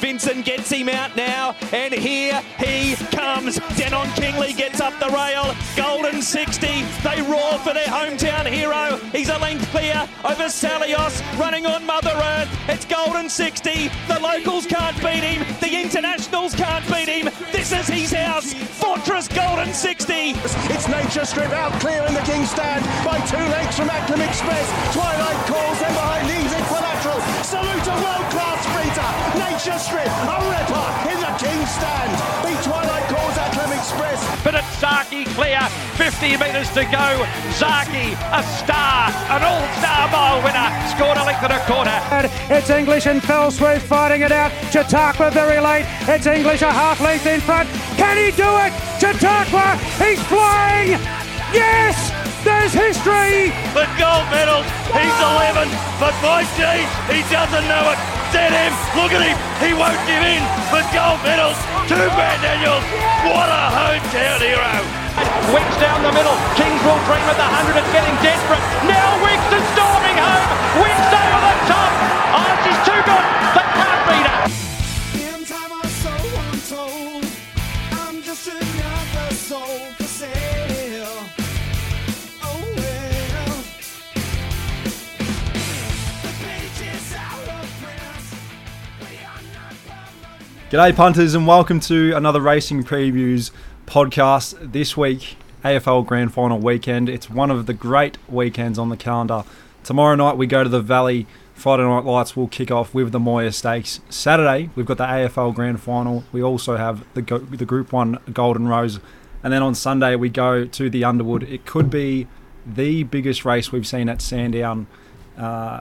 Vincent gets him out now, and here he comes. Denon Kingley gets up the rail. Golden 60. They roar for their hometown hero. He's a length clear over Salios, running on Mother Earth. It's Golden 60. The locals can't beat him. The internationals can't beat him. This is his house. Fortress Golden 60. It's Nature Strip out clear in the King stand by two lengths from Acklam Express. Twilight calls them behind these equilateral. Sprinter. Nature a ripper in the King stand. Beat Twilight calls Acklam Express. But it's Zaaki clear, 50 metres to go. Zaaki, a star, an all-star mile winner, scored a length and a quarter. It's English and Fell Swoop fighting it out. Chautauqua very late. It's English a half length in front. Can he do it? Chautauqua, he's flying. Yes, there's history. The gold medal, he's 11, but my geez, he doesn't know it. Him, look at him, he won't give in. The gold medals, two Brad Daniels, what a hometown hero. Wicks down the middle, Kings will dream at the 100 and getting desperate. Now Wicks is storming home, Wicks G'day, punters, and welcome to another Racing Previews podcast. This week, AFL Grand Final weekend. It's one of the great weekends on the calendar. Tomorrow night, we go to the Valley. Friday Night Lights will kick off with the Moir Stakes. Saturday, we've got the AFL Grand Final. We also have the, the Group 1 Golden Rose. And then on Sunday, we go to the Underwood. It could be the biggest race we've seen at Sandown uh,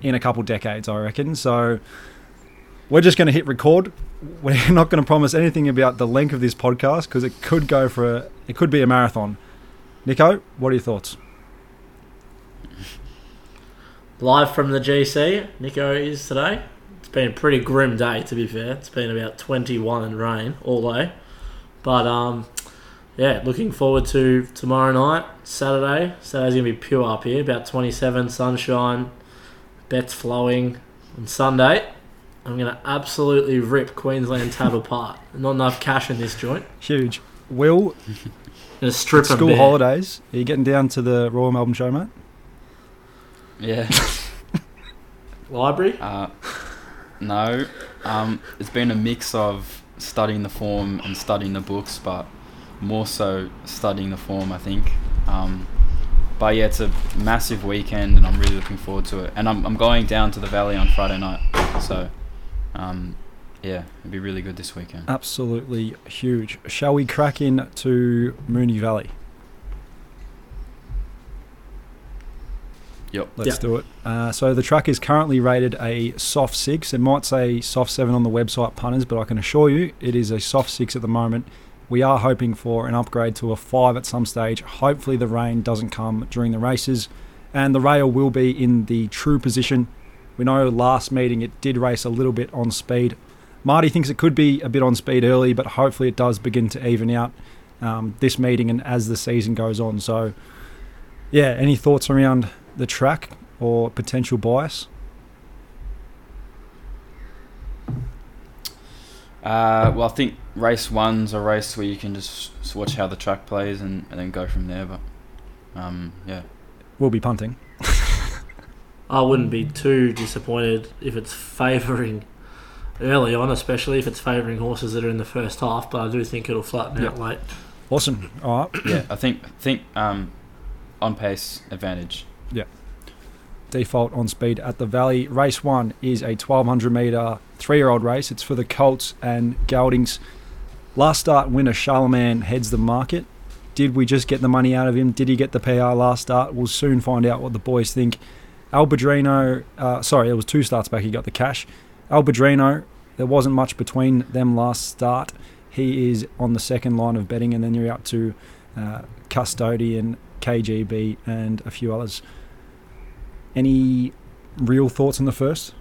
in a couple decades, I reckon. So we're just going to hit record. We're not going to promise anything about the length of this podcast because it could go for a, it could be a marathon. Nico, what are your thoughts? Live from the GC, Nico is today. It's been a pretty grim day, to be fair. It's been about 21 and rain all day. But, um, yeah, looking forward to tomorrow night, Saturday. Saturday's going to be pure up here, about 27, sunshine, bets flowing. On Sunday, I'm going to absolutely rip Queensland tab apart. Not enough cash in this joint. Huge. Will, going to strip 'em school bare. holidays. Are you getting down to the Royal Melbourne Show, mate? Yeah. Library. Uh, no. Um, it's been a mix of studying the form and studying the books, but more so studying the form, I think. Um, but yeah, it's a massive weekend, and I'm really looking forward to it. And I'm, I'm going down to the Valley on Friday night, so um, yeah, it'd be really good this weekend. Absolutely huge. Shall we crack in to Moonee Valley? Yep. Let's Yeah. do it. Uh, so the track is currently rated a soft six. It might say soft seven on the website, punters, but I can assure you it is a soft six at the moment. We are hoping for an upgrade to a five at some stage. Hopefully, the rain doesn't come during the races, and the rail will be in the true position. We know last meeting it did race a little bit on speed. Marty thinks it could be a bit on speed early, but hopefully it does begin to even out um, this meeting and as the season goes on. So, yeah, any thoughts around the track or potential bias? Uh, well, I think race one's a race where you can just watch how the track plays and, and then go from there. But um, yeah, We'll be punting. I wouldn't be too disappointed if it's favouring early on, especially if it's favouring horses that are in the first half. But I do think it'll flatten out late. Awesome. All right. yeah, I think think um, on pace advantage. Yeah. Default on speed at the Valley. Race one is a 1200 metre three year old race. It's for the Colts and Geldings. Last start winner Charlemagne heads the market. Did we just get the money out of him? Did he get the PR last start? We'll soon find out what the boys think. Albadrino, uh, sorry, it was two starts back. He got the cash. Albadrino, there wasn't much between them last start. He is on the second line of betting, and then you're out to uh, Custodian, KGB, and a few others. Any real thoughts on the first?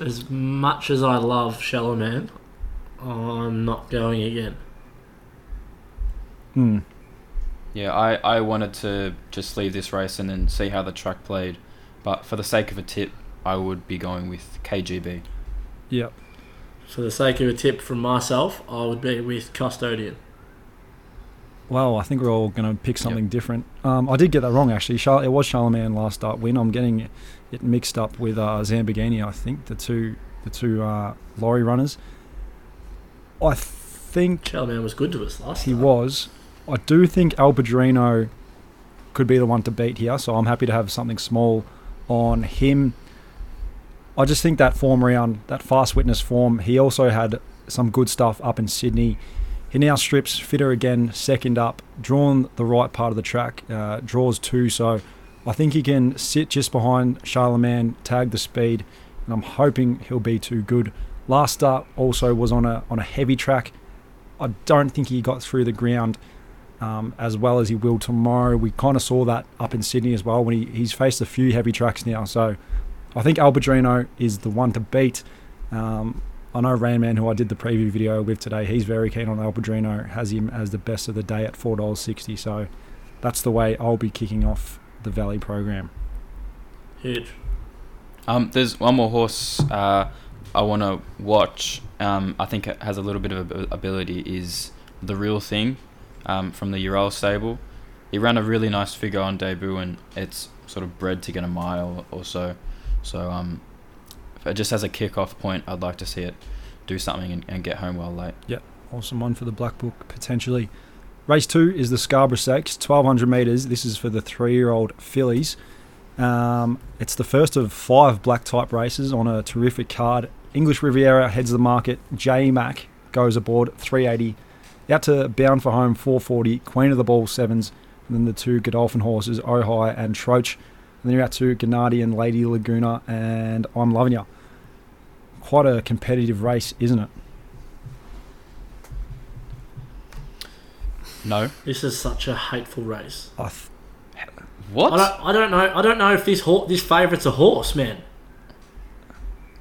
As much as I love Shallow Man, I'm not going again. Hmm. Yeah, I, I wanted to just leave this race and then see how the track played. But for the sake of a tip, I would be going with KGB. Yep. For the sake of a tip from myself, I would be with Custodian. Well, I think we're all going to pick something different. Um, I did get that wrong, actually. Char- it was Charlemagne last start win. I'm getting it mixed up with uh, Zambogini, I think, the two the two uh, lorry runners. I think Charlemagne was good to us last he time. was. I do think Al Padrino could be the one to beat here, so I'm happy to have something small on him. I just think that form around that fast witness form, he also had some good stuff up in Sydney. He now strips fitter again, second up, drawn the right part of the track, uh, draws two, so I think he can sit just behind Charlemagne, tag the speed, and I'm hoping he'll be too good. Last start also was on a on a heavy track. I don't think he got through the ground um, as well as he will tomorrow. We kind of saw that up in Sydney as well when he, he's faced a few heavy tracks now. So I think Albadrino is the one to beat. Um, I know Rainman, who I did the preview video with today, he's very keen on Albadrino, has him as the best of the day at $4.60. So that's the way I'll be kicking off the Valley program. Huge. Um, there's one more horse uh, I want to watch. Um, I think it has a little bit of ability. Is the real thing um, from the Ural stable. He ran a really nice figure on debut, and it's sort of bred to get a mile or so. So um, it just as a kick-off point, I'd like to see it do something and, and get home well late. Yep, awesome one for the Black Book, potentially. Race two is the Scarborough Stakes, 1200 metres. This is for the three year old fillies. Um, it's the first of five black type races on a terrific card. English Riviera heads the market. J Mac goes aboard 380. Out to Bound for Home 440. Queen of the Ball sevens. And then the two Godolphin horses, Ojai and Troach. And then you're out to Gennady and Lady Laguna. And I'm loving you. Quite a competitive race, isn't it? No. This is such a hateful race. I th- What? I don't, I don't know. I don't know if this ho- this favourite's a horse, man.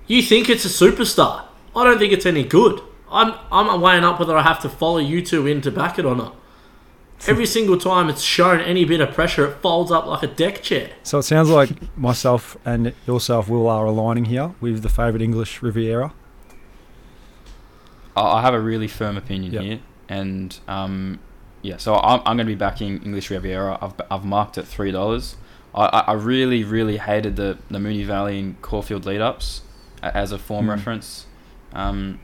You think it's a superstar? I don't think it's any good. I'm I'm weighing up whether I have to follow you two in to back it or not. Every single time it's shown any bit of pressure, it folds up like a deck chair. So it sounds like myself and yourself, Will, are aligning here with the favourite English Riviera. I I have a really firm opinion Yep. here, and um, yeah, so I'm, I'm going to be backing English Riviera. I've, I've marked it three dollars. I, I I really really hated the the Moonee Valley and Caulfield lead ups as a form Mm. reference, um,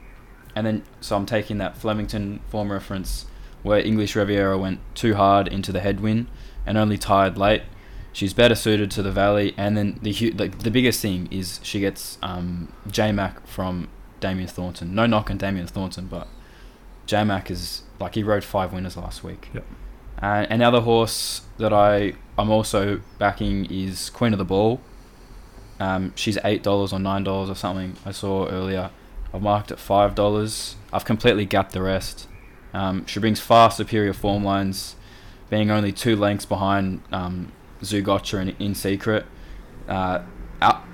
and then so I'm taking that Flemington form reference where English Riviera went too hard into the headwind and only tired late. She's better suited to the Valley, and then the hu- the, the biggest thing is she gets um, J Mac from Damien Thornton. No knock on Damien Thornton, but J Mac is like he rode five winners last week. Yep. Uh, another horse that I I'm also backing is Queen of the Ball. Um, she's eight dollars or nine dollars or something. I saw earlier. I've marked at five dollars. I've completely gapped the rest. Um, she brings far superior form lines, being only two lengths behind um, Zougotcha In Secret. Uh,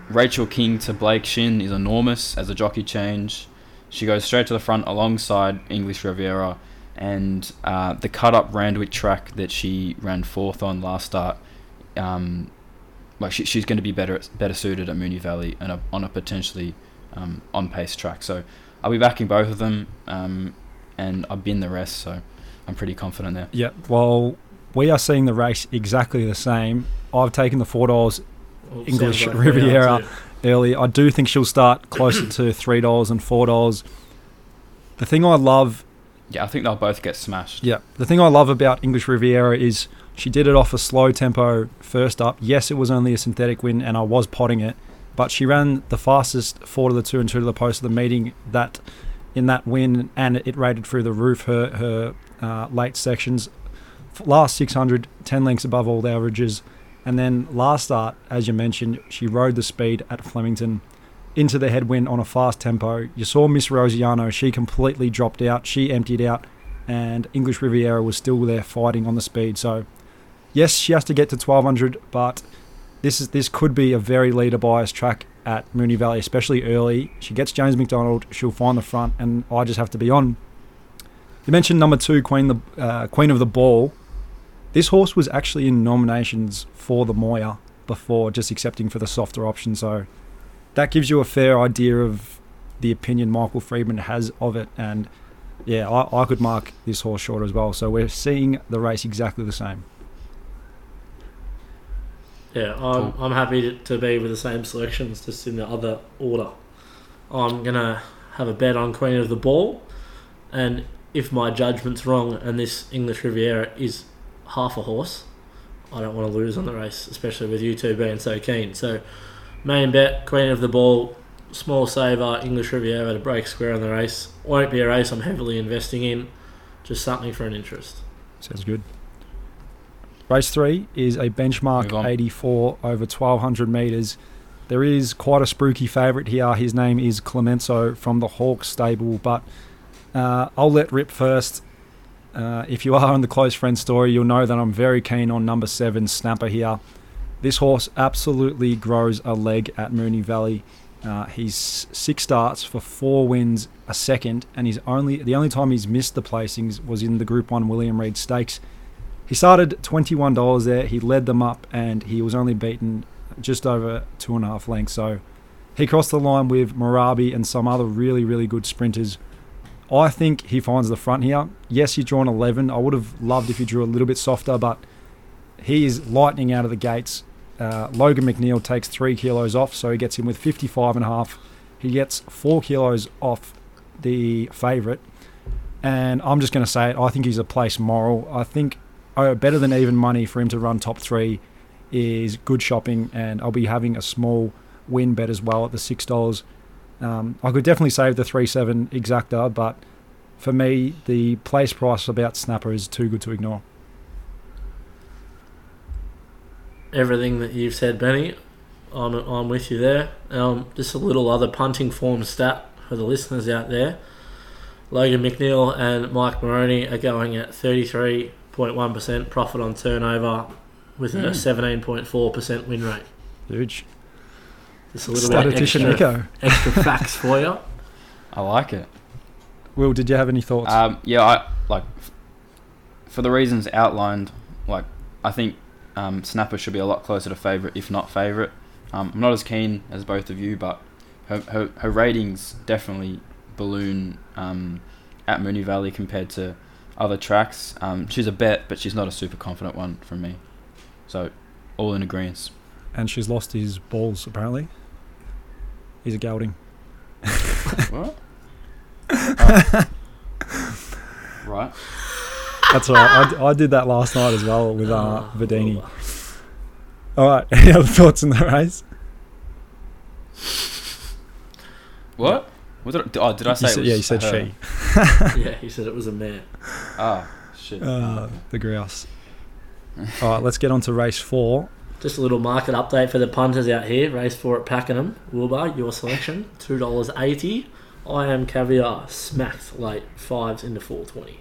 Rachel King to Blake Shinn is enormous as a jockey change. She goes straight to the front alongside English Riviera, and uh, the cut up Randwick track that she ran fourth on last start. Um, like she, she's going to be better better suited at Moonee Valley and a, on a potentially um, on pace track. So I'll be backing both of them, um, and I've been the rest. So I'm pretty confident there. Yeah, well, we are seeing the race exactly the same. I've taken the four dollars Well, English like Riviera. too. early. I do think she'll start closer to three dollars and four dollars. The thing I love, Yeah, I think they'll both get smashed. yeah, the thing I love about English Riviera is she did it off a slow tempo first up. Yes, it was only a synthetic win, and I was potting it, but she ran the fastest four to the two and two to the post of the meeting that in that win, and it rated through the roof. Her her uh, late sections, Last 600, 10 lengths above all the averages. And then last start, as you mentioned, she rode the speed at Flemington into the headwind on a fast tempo. You saw Miss Rosiano, she completely dropped out, she emptied out, and English Riviera was still there fighting on the speed. So, yes, she has to get to 1200, but this is this could be a very leader bias track at Moonee Valley, especially early. She gets James McDonald, she'll find the front, and I just have to be on. You mentioned number two, Queen the uh, Queen of the Ball. This horse was actually in nominations for the Moir before just accepting for the softer option, so that gives you a fair idea of the opinion Michael Freedman has of it. And yeah, I, I could mark this horse short as well. So we're seeing the race exactly the same. Yeah, I'm, I'm happy to, to be with the same selections, just in the other order. I'm gonna have a bet on Queen of the Ball, and if my judgment's wrong and this English Riviera is half a horse, I don't want to lose on the race, especially with you two being so keen. So, main bet Queen of the Ball, small saver English Riviera to break square on the race. Won't be a race I'm heavily investing in, just something for an interest. Sounds good. Race three is a benchmark 84 over 1200 metres. There is quite a spooky favourite here. His name is Clemenzo from the Hawkes stable, but uh, I'll let rip first. Uh, if you are on the close friend story, you'll know that I'm very keen on number seven, Snapper here. This horse absolutely grows a leg at Moonee Valley. Uh, he's six starts for four wins a second, and he's only the only time he's missed the placings was in the Group One William Reid Stakes. He started twenty-one dollars there. He led them up, and he was only beaten just over two and a half lengths. So he crossed the line with Morabi and some other really, really good sprinters. I think he finds the front here. Yes, he's drawn 11. I would have loved if he drew a little bit softer, but he is lightning out of the gates. Uh, Logan McNeil takes three kilos off, so he gets him with 55 and a half. He gets four kilos off the favourite, and I'm just going to say it. I think he's a place moral. I think oh, better than even money for him to run top three is good shopping, and I'll be having a small win bet as well at the six dollars. Um, I could definitely save the three seven exacta, but for me, the place price about Snapper is too good to ignore. everything that you've said, Benny. I'm, I'm with you there. Um, just a little other punting form stat for the listeners out there. Logan McNeil and Mike Moroney are going at 33.1% profit on turnover with a 17.4% win rate. Huge. Just a little bit Statistician extra, Nico. extra facts for you. I like it. Will, did you have any thoughts? Um, yeah, I like for the reasons outlined. Like, I think um, Snapper should be a lot closer to favourite, if not favourite. Um, I'm not as keen as both of you, but her her, her ratings definitely balloon um, at Moonee Valley compared to other tracks. Um, she's a bet, but she's not a super confident one from me. So, all in agreement. and she's lost his balls, apparently. He's a gelding. what? Oh. Right. That's all right. I, did that last night as well with uh, Ah, Verdini. All right. Any other thoughts in the race? What? Was it, oh, did I say? said- it was yeah, you said her? she. yeah, he said it was a mare. Oh shit. Uh, the grouse. All right, let's get on to race four. Just a little market update for the punters out here. Race four at Pakenham. Wilbur, your selection, two dollars eighty. I am caviar smacked late fives into four twenty.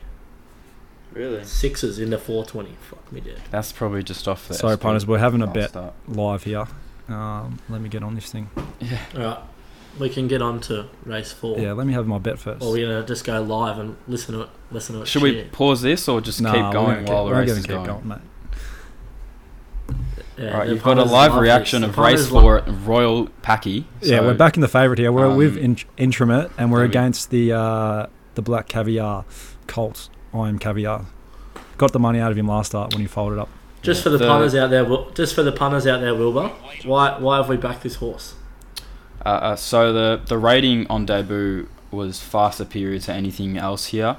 really? Sixes into four twenty. Fuck me dead. That's probably just off the. Sorry, punters, we're having a bet start. live here. Um, let me get on this thing. All right, we can get on to race four. Yeah, let me have my bet first. Or we're gonna just go live and listen to it. Listen to it. Should we pause this or just Nah, keep going gonna while keep, the we're race gonna is keep going? going, mate. Yeah, All right, you've got a live reaction this. of race four at Royal Packy. yeah, we're back in the favourite here. We're um, with in- Intramet, and we're there we- against the uh, the Black Caviar Colt. I am Caviar. Got the money out of him last start when he folded up. Just for the, The- punters out there, just for the punters out there, Wilbur. Why why have we backed this horse? Uh, uh, so the the rating on debut was far superior to anything else here.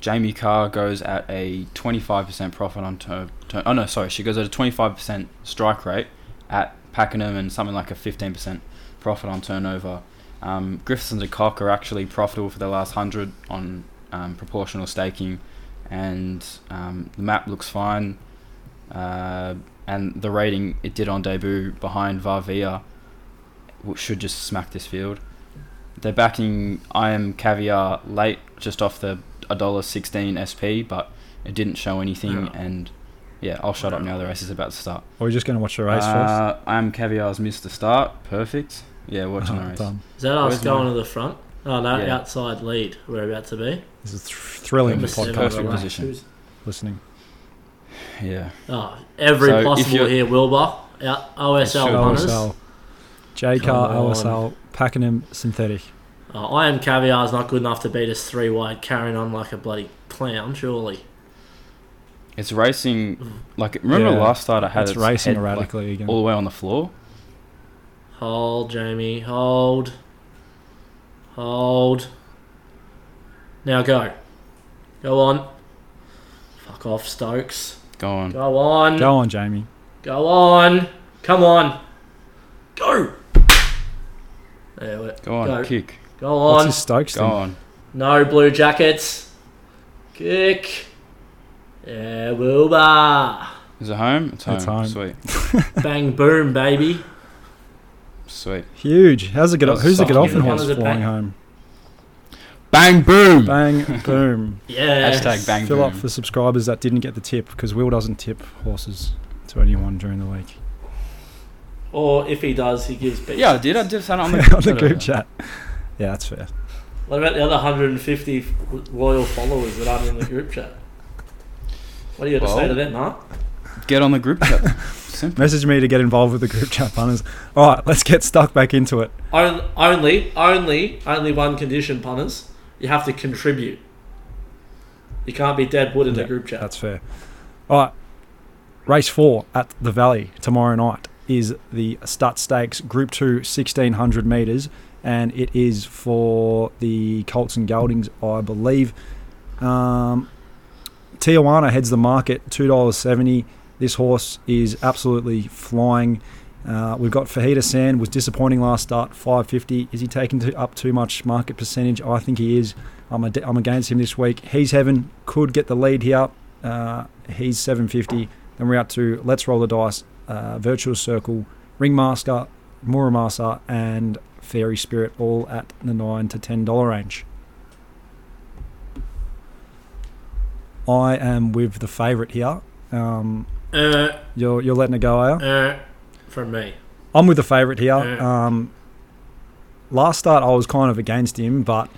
Jamie Kah goes at a 25% profit on turn. turn oh no, sorry, she goes at a 25% strike rate at Pakenham and something like a 15% profit on turnover. Um, Griffiths and Cock are actually profitable for the last hundred on um, proportional staking, and um, the map looks fine. Uh, and the rating it did on debut behind Varvia should just smack this field. They're backing I am Caviar late, just off the $1.16 SP, but it didn't show anything. Yeah. And yeah, I'll shut up now. The race is about to start. Or are we just going to watch the race Uh, I am Caviar's missed the start. Perfect. Yeah, watching the race. Done. Is that us Where's going mine? to the front? Oh no, Yeah. outside lead. We're about to be. This is a th- thrilling Number podcast. Perfect position. Who's- Listening. Yeah. Oh, every So possible you're- here, Wilbur. Out OSL Sure. punters. OSL. J Come car on. OSL. Pakenham synthetic. Oh, I am caviar is not good enough to beat us three wide, carrying on like a bloody clown. Surely. It's racing mm. like remember Yeah, last start I had It's its racing head, like, erratically again. all the way on the floor. Hold, Jamie. Hold. Hold. Now go. Go on. Fuck off, Stokes. Go on. Go on. Go on, Jamie. Go on. Come on. Go. There we Go on. Go. Kick. Go What's on. his Stokes Go thing? on. No blue jackets. Kick. Yeah, Wilbur. Is it home? It's home. It's home. Sweet. Bang boom, baby. Sweet. Huge. How's it get? That's Who's the sucky. get off One horse of the flying bang- home? Bang boom. Bang, boom. Yeah. Hashtag bang Fill boom. up for subscribers that didn't get the tip because Will doesn't tip horses to anyone during the week. Or if he does, he gives beats. Yeah, I did. I did that on the, on the group chat. Yeah, that's fair. What about the other 150 loyal followers that aren't in the group chat? What do you got to say to them, Mark? Get on the group chat. Simple. Message me to get involved with the group chat punters. All right, let's get stuck back into it. Only, only, only one condition, punters. You have to contribute. You can't be dead wood in Yeah, the group chat. That's fair. All right, race four at the Valley tomorrow night is the Stutt Stakes Group 2 1600 metres, and it is for the Colts and Geldings, I believe. Um, Tijuana heads the market, $2.70. This horse is absolutely flying. Uh, we've got Fajita Sand, was disappointing last start, 550. Is he taking up too much market percentage? I think he is. I'm, ad- I'm against him this week. He's Heaven could get the lead here. Uh, he's 750. Then we're out to Let's Roll the Dice, uh, Virtuous Circle, Ringmaster, Muramasa, and Fairy Spirit, all at the 9 to $10 range. I am with the favourite here. Um, Uh, you're, you're letting it go, are you? uh, from me. I'm with the favourite here. Yeah. Um, last start, I was kind of against him, but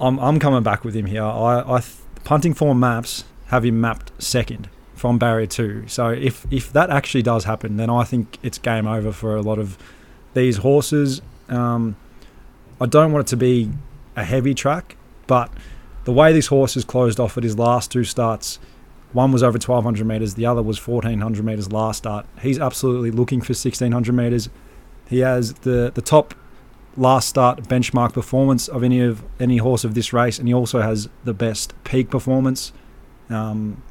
I'm, I'm coming back with him here. I, I th- punting form maps have him mapped second from barrier two. So if if that actually does happen, then I think it's game over for a lot of these horses. Um, I don't want it to be a heavy track, but the way this horse has closed off at his last two starts, one was over 1200 metres, the other was 1400 metres last start. He's absolutely looking for 1600 metres. He has the, the top last start benchmark performance of any of any horse of this race, and he also has the best peak performance. Um,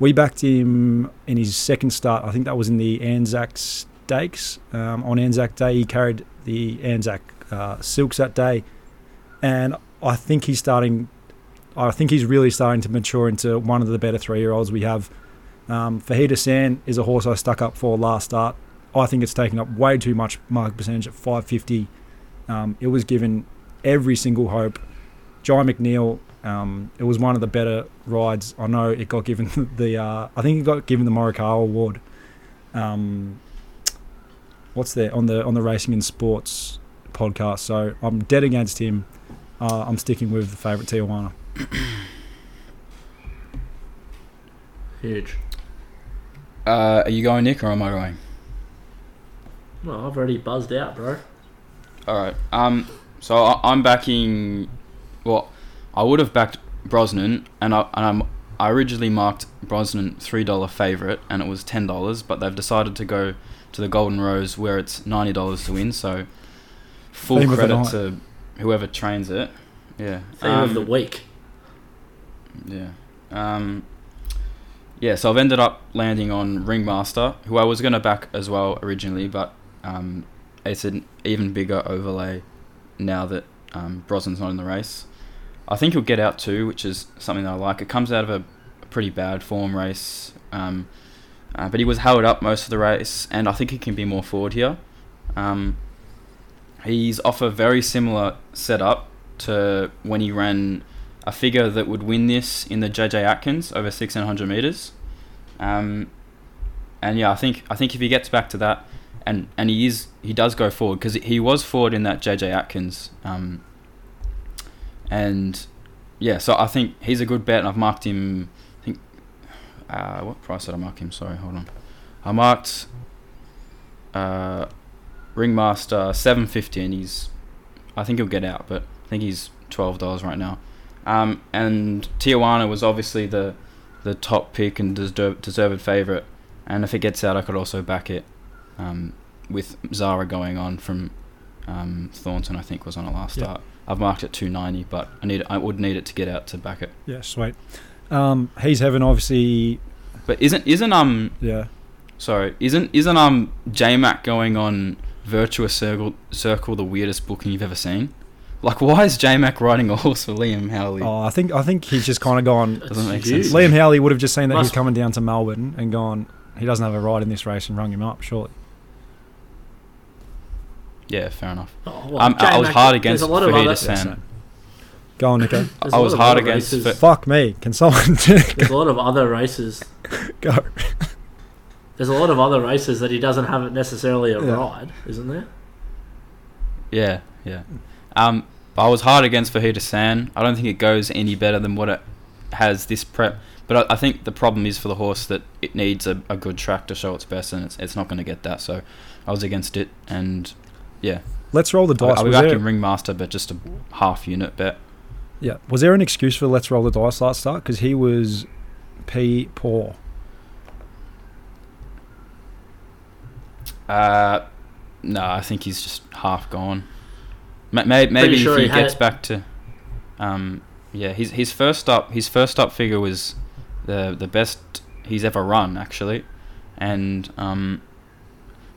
we backed him in his second start. I think that was in the Anzac Stakes. Um, on Anzac Day, he carried the Anzac uh, Silks that day, and I think he's starting. I think he's really starting to mature into one of the better three-year-olds we have. Um, Fajita San is a horse I stuck up for last start. I think it's taken up way too much market percentage at 550. Um, it was given every single hope. Jye McNeil, um, it was one of the better rides. I know it got given the, uh, I think it got given the Morikawa Award. Um, what's there on the on the Racing and Sports podcast? So I'm dead against him. Uh, I'm sticking with the favourite Tijuana. Huge. Uh, are you going, Nick, or am I going? Well, I've already buzzed out, bro. All right. Um. So I, I'm backing. Well, I would have backed Brosnan, and I and I'm, I originally marked Brosnan three dollar favorite, and it was ten dollars. But they've decided to go to the Golden Rose, where it's ninety dollars to win. So full Theme credit to whoever trains it. Yeah. Theme of Um, the week. Yeah. Um, yeah, so I've ended up landing on Ringmaster, who I was going to back as well originally, but um, it's an even bigger overlay now that um, Brosnan's not in the race. I think he'll get out too, which is something that I like. It comes out of a, pretty bad form race, um, uh, but he was held up most of the race, and I think he can be more forward here. Um, he's off a very similar setup to when he ran a figure that would win this in the JJ Atkins over 1600 meters. Um, and yeah, I think I think if he gets back to that, and and he is he does go forward because he was forward in that JJ Atkins. Um, and yeah, so I think he's a good bet, and I've marked him. I think uh, what price did I mark him? Sorry, hold on. I marked uh, Ringmaster seven fifty, and he's I think he'll get out, but I think he's twelve dollars right now. Um, and Tijuana was obviously the the top pick and deserved, deserved favourite. And if it gets out, I could also back it um, with Zahra going on from um, Thornton. I think was on a last Yep. start. I've marked it 290, but I need I would need it to get out to back it. Yeah, sweet. Um, he's having obviously, But isn't isn't um yeah. sorry isn't isn't um J Mac going on Virtuous Circle Circle the weirdest booking you've ever seen? Like why is J Mac riding a horse for Liam Howley? Oh, I think I think he's just kind of gone. Doesn't make sense. Liam Howley would have just seen that he was Must- coming down to Melbourne and gone. He doesn't have a ride in this race and rung him up. Surely. Yeah, fair enough. Oh, well, Um, I was hard against a lot of Fajita other, San. Go on, Nico. there's I a was hard against races- Fa- Fuck me. Can someone There's a lot of other races. go? There's a lot of other races that he doesn't have it necessarily a Yeah. ride, isn't there? Yeah, yeah. Um, but I was hard against Fajita San. I don't think it goes any better than what it has this prep. But I, I think the problem is for the horse that it needs a, a good track to show its best, and it's, it's not going to get that. So I was against it, and yeah, Let's roll the dice. I'll be Was back there, in Ringmaster, but just a half unit bet. yeah. Was there an excuse for let's roll the dice last start? Because he was P poor. Uh, no, I think he's just half gone. Ma- may- Maybe sure if he, he gets it. back to, um, yeah, his his first up his first up figure was the the best he's ever run actually, and um,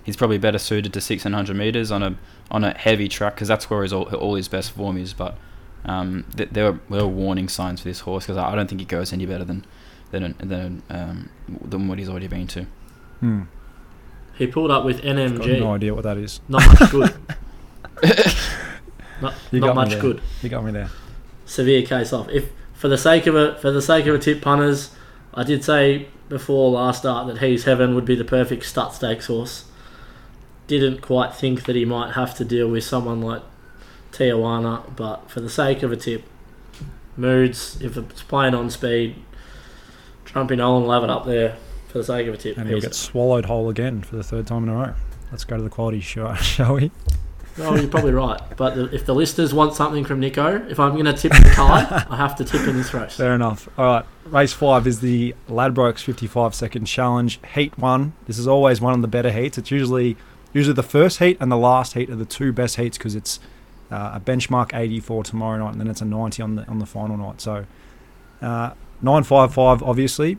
he's probably better suited to six and hundred meters on a on a heavy track because that's where his all, all his best form is. But um, th- there were there were warning signs for this horse because I, I don't think he goes any better than than than um, than what he's already been to. Hmm. He pulled up with Got no NMG. idea what that is. Not much good. not You not got much good. You got me there. Severe case off. If for the sake of it, for the sake of a tip, punters, I did say before last start that He's Heaven would be the perfect Stutt Stakes horse. Didn't quite think that he might have to deal with someone like Tijuana, but for the sake of a tip, moods if it's playing on speed, Trumpy Nolan will have it up there for the sake of a tip. And he'll He's- get swallowed whole again for the third time in a row. Let's go to the quality show, shall we? No, you're probably right. But the, if the listeners want something from Nico, if I'm going to tip the card, I have to tip in this race. Fair enough. All right. Race five is the Ladbrokes 55 second challenge. Heat one. This is always one of the better heats. It's usually usually the first heat and the last heat are the two best heats because it's uh, a benchmark 84 tomorrow night and then it's a 90 on the on the final night. So uh, 955 obviously.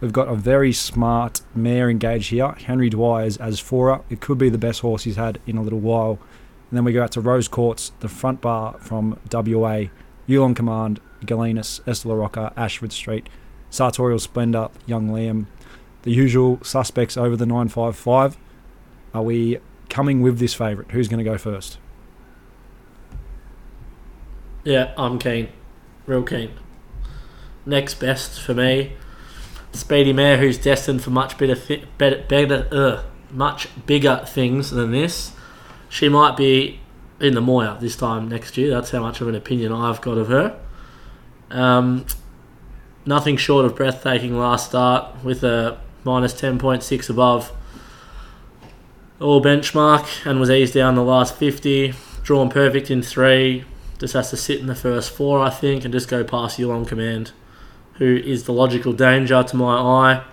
We've got a very smart mare engaged here. Henry Dwyer's as Fora. It could be the best horse he's had in a little while. And then we go out to Rose Courts, the front bar from WA, Yulon Command, Galenas, Estela Rocca, Ashford Street, Sartorial Splendor, Young Liam. The usual suspects over the 955. Are we coming with this favourite? Who's going to go first? Yeah, I'm keen. Real keen. Next best for me, Speedy Mare, who's destined for much better, thi- better, better uh, much bigger things than this. She might be in the Moir this time next year. That's how much of an opinion I've got of her. Um, nothing short of breathtaking last start with a minus 10.6 above all benchmark and was eased down the last 50. Drawn perfect in three. Just has to sit in the first four, I think, and just go past Yulon Command, who is the logical danger to my eye.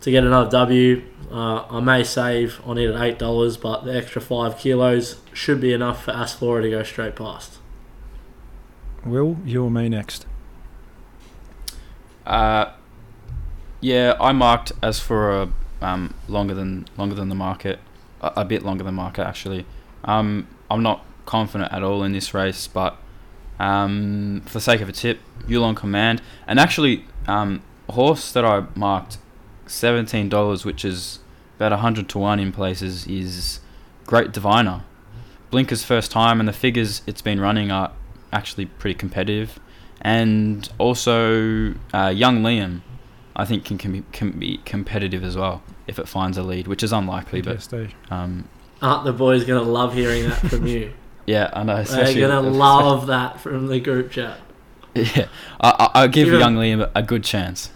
To get another W, uh, I may save on it at eight dollars, but the extra five kilos should be enough for Asfora to go straight past. Will, you or me next? Uh, yeah, I marked as for a um, longer than longer than the market, a, bit longer than market actually. Um, I'm not confident at all in this race, but Um, for the sake of a tip, Yulon Command, and actually, um, horse that I marked seventeen dollars, which is about hundred to one in places, is Great Diviner. Blinker's first time, and the figures it's been running are actually pretty competitive, and also uh, Young Liam, I think can, can be can be competitive as well if it finds a lead, which is unlikely, but Yes, Steve. um, Aren't the boys going to love hearing that from you? yeah, I know. They're going to love that from the group chat. Yeah, I, I, I'll give Give him- Young Liam a good chance.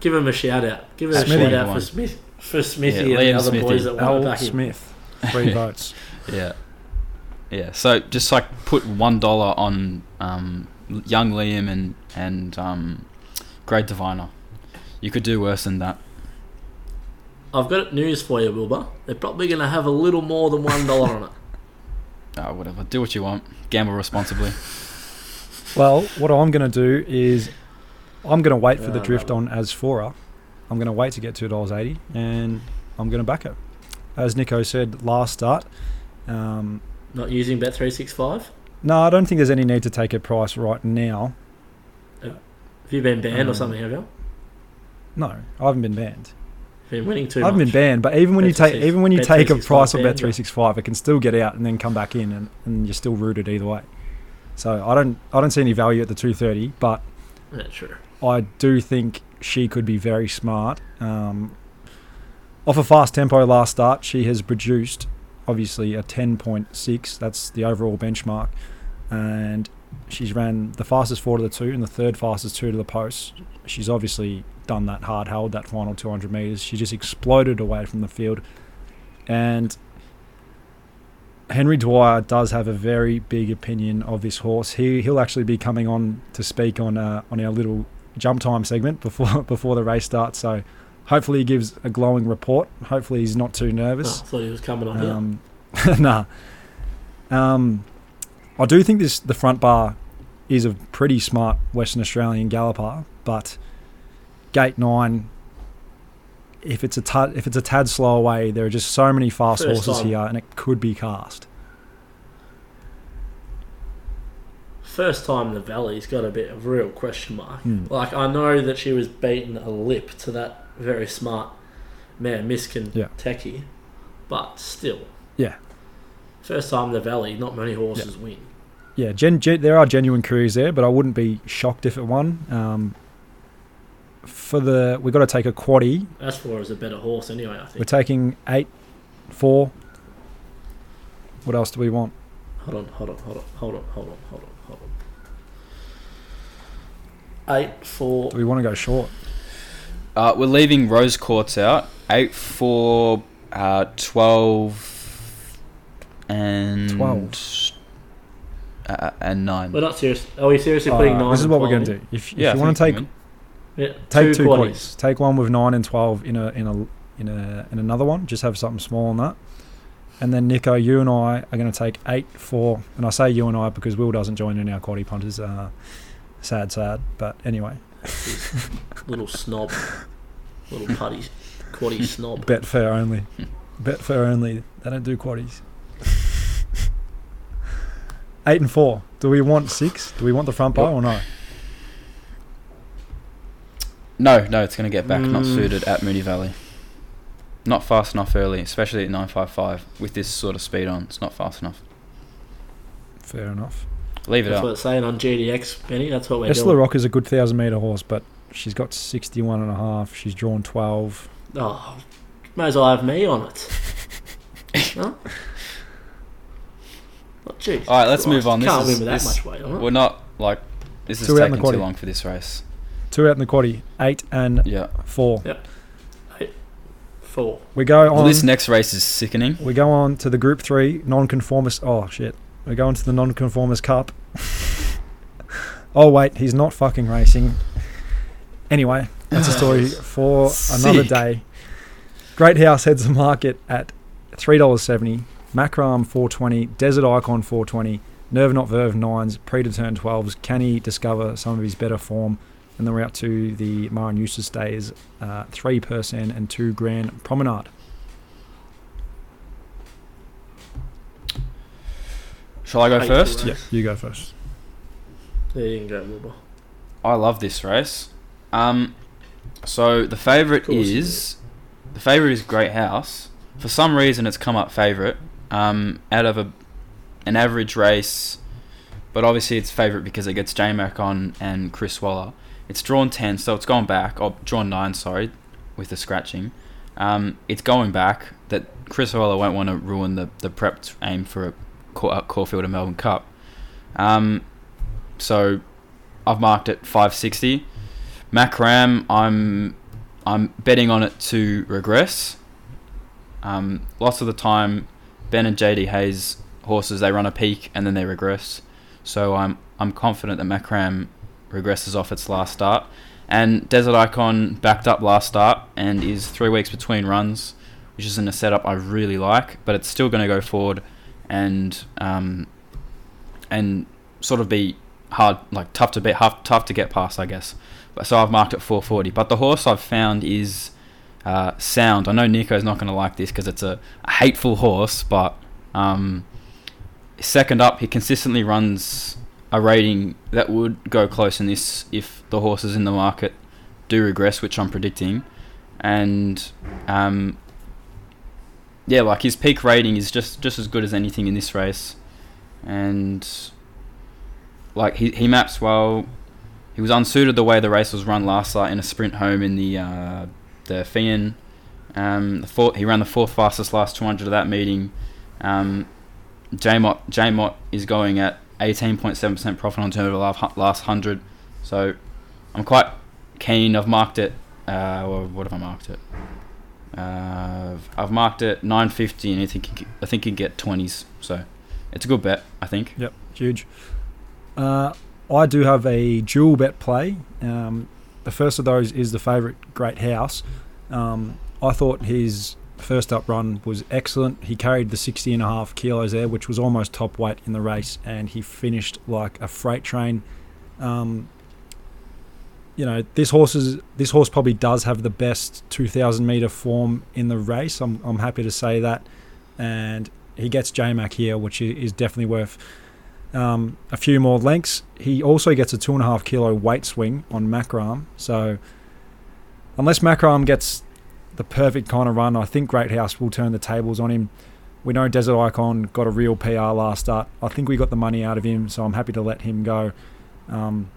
Give him a shout out. Give him a Smithy shout out won. for Smith, for Smithy Yeah, and the other Smithy. boys that want to back him. Smith, three votes. Yeah, yeah. So just like put one dollar on um, Young Liam and and um, Great Diviner. You could do worse than that. I've got news for you, Wilbur. They're probably going to have a little more than one dollar on it. Oh, whatever. Do what you want. Gamble responsibly. Well, what I'm going to do is I'm going to wait for the drift that on Asfora. I'm going to wait to get two dollars eighty, and I'm going to back it. As Nico said last start, um, Not using Bet three six five. no, I don't think there's any need to take a price right now. Have you been banned or Um, something? Have you? No, I haven't been banned. Been winning too I haven't much. been banned, but even when you take even when you take a price of Bet three six five, it can still get out and then come back in, and, and you're still rooted either way. So I don't I don't see any value at the two thirty, but true. I do think she could be very smart. Um, off a fast tempo last start, she has produced obviously a 10.6. That's the overall benchmark. And she's ran the fastest four to the two and the third fastest two to the post. She's obviously done that hard held, that final 200 metres. She just exploded away from the field. And Henry Dwyer does have a very big opinion of this horse. He he'll actually be coming on to speak on uh, on our little jump time segment before before the race starts. So hopefully he gives a glowing report. Hopefully he's not too Oh, I nervous. thought he was coming on here. Um, nah. Um, I do think this the front bar is a pretty smart Western Australian galloper, but gate nine. If it's a tad, if it's a tad slow away, there are just so many fast First horses time. here, and it could be cast. First time in the Valley's got a bit of real question mark. Hmm. Like I know that she was beating a lip to that very smart man, Miskin Yeah. Techie, but still, Yeah. first time in the Valley, not many horses win. Yeah, gen, gen, there are genuine careers there, but I wouldn't be shocked if it won. Um, for the, we've got to take a quaddy. As far as a better horse, anyway. I think We're taking eight, four. What else do we want? Hold on, hold on, hold on, hold on, hold on, hold on, hold on. Eight, four. Do we want to go short? Uh, we're leaving Rose Courts out. Eight for uh, twelve and 12. uh, and nine. We're not serious. Are we seriously putting nine? this is and what we're going to do. If, if yeah, you want to take Yeah, take two, quaddies. quaddies. take one with nine and twelve in a in a in a in another one. Just have something small on that. And then Nico, you and I are going to take eight, four, and I say you and I because Will doesn't join in our quaddy punters. Uh, sad, sad. But anyway, Little snob. Little putty. Quaddy snob. bet fair only. bet fair only. They don't do quaddies. Eight and four. Do we want six? Do we want the front bar or no? No, no, it's going to get back. Not Mm. suited at Moonee Valley. Not fast enough early, especially at 955 with this sort of speed on. It's not fast enough. Fair enough. Leave it That's out. what it's saying on GDX, Benny. That's what we're Esla doing. Rock is a good thousand meter horse, but she's got 61 and a half. She's drawn 12. Oh, may as well have me on it. huh? Oh, jeez. All right, let's move on. This Can't is- win with that this- much weight on it. We're not like this is Two out in the taking too long for this race. Two out in the quaddy, eight and Yeah. four. Yeah. Eight, Four. We go Well, on. this next race is sickening. we go on to the Group Three non-conformist. Oh shit! We go on to the non-conformist Cup. oh wait, he's not fucking racing. Anyway, that's a story for another day. Great House heads the market at three dollars seventy. Macram four twenty. Desert Icon four twenty. Nerve Not Verve nines. Predetermined twelves. Can he discover some of his better form? And then we're out to the Maran Eustace days, uh, three percent and two grand promenade. Shall I go Eight first? to Yeah, you go first. There you can go, Wilbur. I love this race. Um, so the favourite Of course you is the favourite is Great House. For some reason, it's come up favourite um, out of a an average race, but obviously it's favourite because it gets J Mac on and Chris Waller. It's drawn ten, so it's gone back. Or drawn nine, sorry, with the scratching. Um, it's going back. That Chris Waller won't want to ruin the the prepped aim for a uh, Caulfield and Melbourne Cup. Um, so I've marked it 560. Macram, I'm I'm betting on it to regress. Um, lots of the time, Ben and JD Hayes horses they run a peak and then they regress. So I'm I'm confident that Macram regresses off its last start. And Desert Icon backed up last start and is three weeks between runs, which isn't a setup I really like, but it's still going to go forward and um, and sort of be hard, like tough to beat, tough, tough to get past, I guess. But so I've marked it 440. But the horse I've found is uh, Sound. I know Nico's not going to like this because it's a, a hateful horse, but um, second up, he consistently runs a rating that would go close in this if the horses in the market do regress, which I'm predicting. And um, yeah, like his peak rating is just just as good as anything in this race, and like he he maps well. He was unsuited the way the race was run last night in a sprint home in the uh, the Feehan. Um, the fourth, he ran the fourth fastest last 200 of that meeting. Um, J-Mott is going at 18.7% profit on turnover last last 100. So I'm quite keen. I've marked it. Uh, well, what have I marked it? Uh, I've marked it 950, and I think you can- I think you get 20s. So it's a good bet. I think. Yep, huge. Uh, I do have a dual bet play. Um, the first of those is the favourite Great House. Um, I thought his first up run was excellent. He carried the 60 and a half kilos there, which was almost top weight in the race, and he finished like a freight train. Um, you know, this horse is this horse probably does have the best 2,000 meter form in the race. I'm, I'm happy to say that, and he gets J Mac here, which is definitely worth um, a few more lengths. He also gets a two and a half kilo weight swing on Macram. So unless Macram gets the perfect kind of run, I think Great House will turn the tables on him. We know Desert Icon got a real PR last start. I think we got the money out of him, so I'm happy to let him go. Um,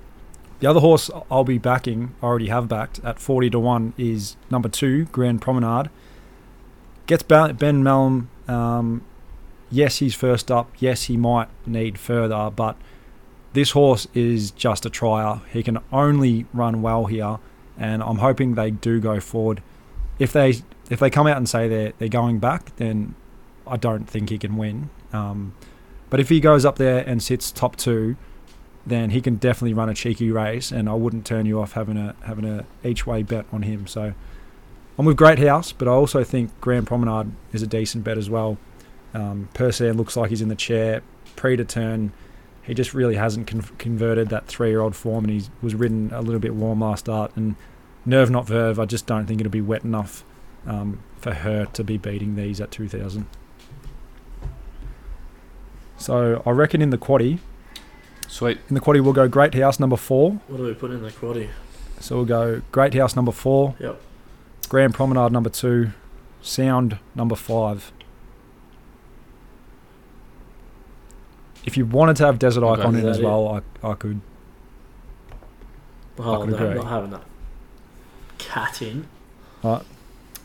the other horse I'll be backing, I already have backed at 40 to 1, is number two, Grand Promenade. Gets Ben Melham. Um, yes, he's first up. Yes, he might need further, but this horse is just a trier. He can only run well here, and I'm hoping they do go forward. If they if they come out and say they're they're going back, then I don't think he can win. Um, but if he goes up there and sits top two, then he can definitely run a cheeky race, and I wouldn't turn you off having a having a each way bet on him. So I'm with Great House, but I also think Grand Promenade is a decent bet as well. Um, Persair looks like he's in the chair, pre to turn. He just really hasn't con- converted that three year old form, and he was ridden a little bit warm last start. And Nerve Not Verve, I just don't think it'll be wet enough um, for her to be beating these at 2000. So I reckon in the quaddy, Sweet. in the quaddy we'll go Great House number four. What do we put in the quaddy? So we'll go Great House number four, Yep. Grand Promenade number two, Sound number five. If you wanted to have Desert Icon in as well, I, I could. Oh, could no, agree. I'm not having that cat in. Right.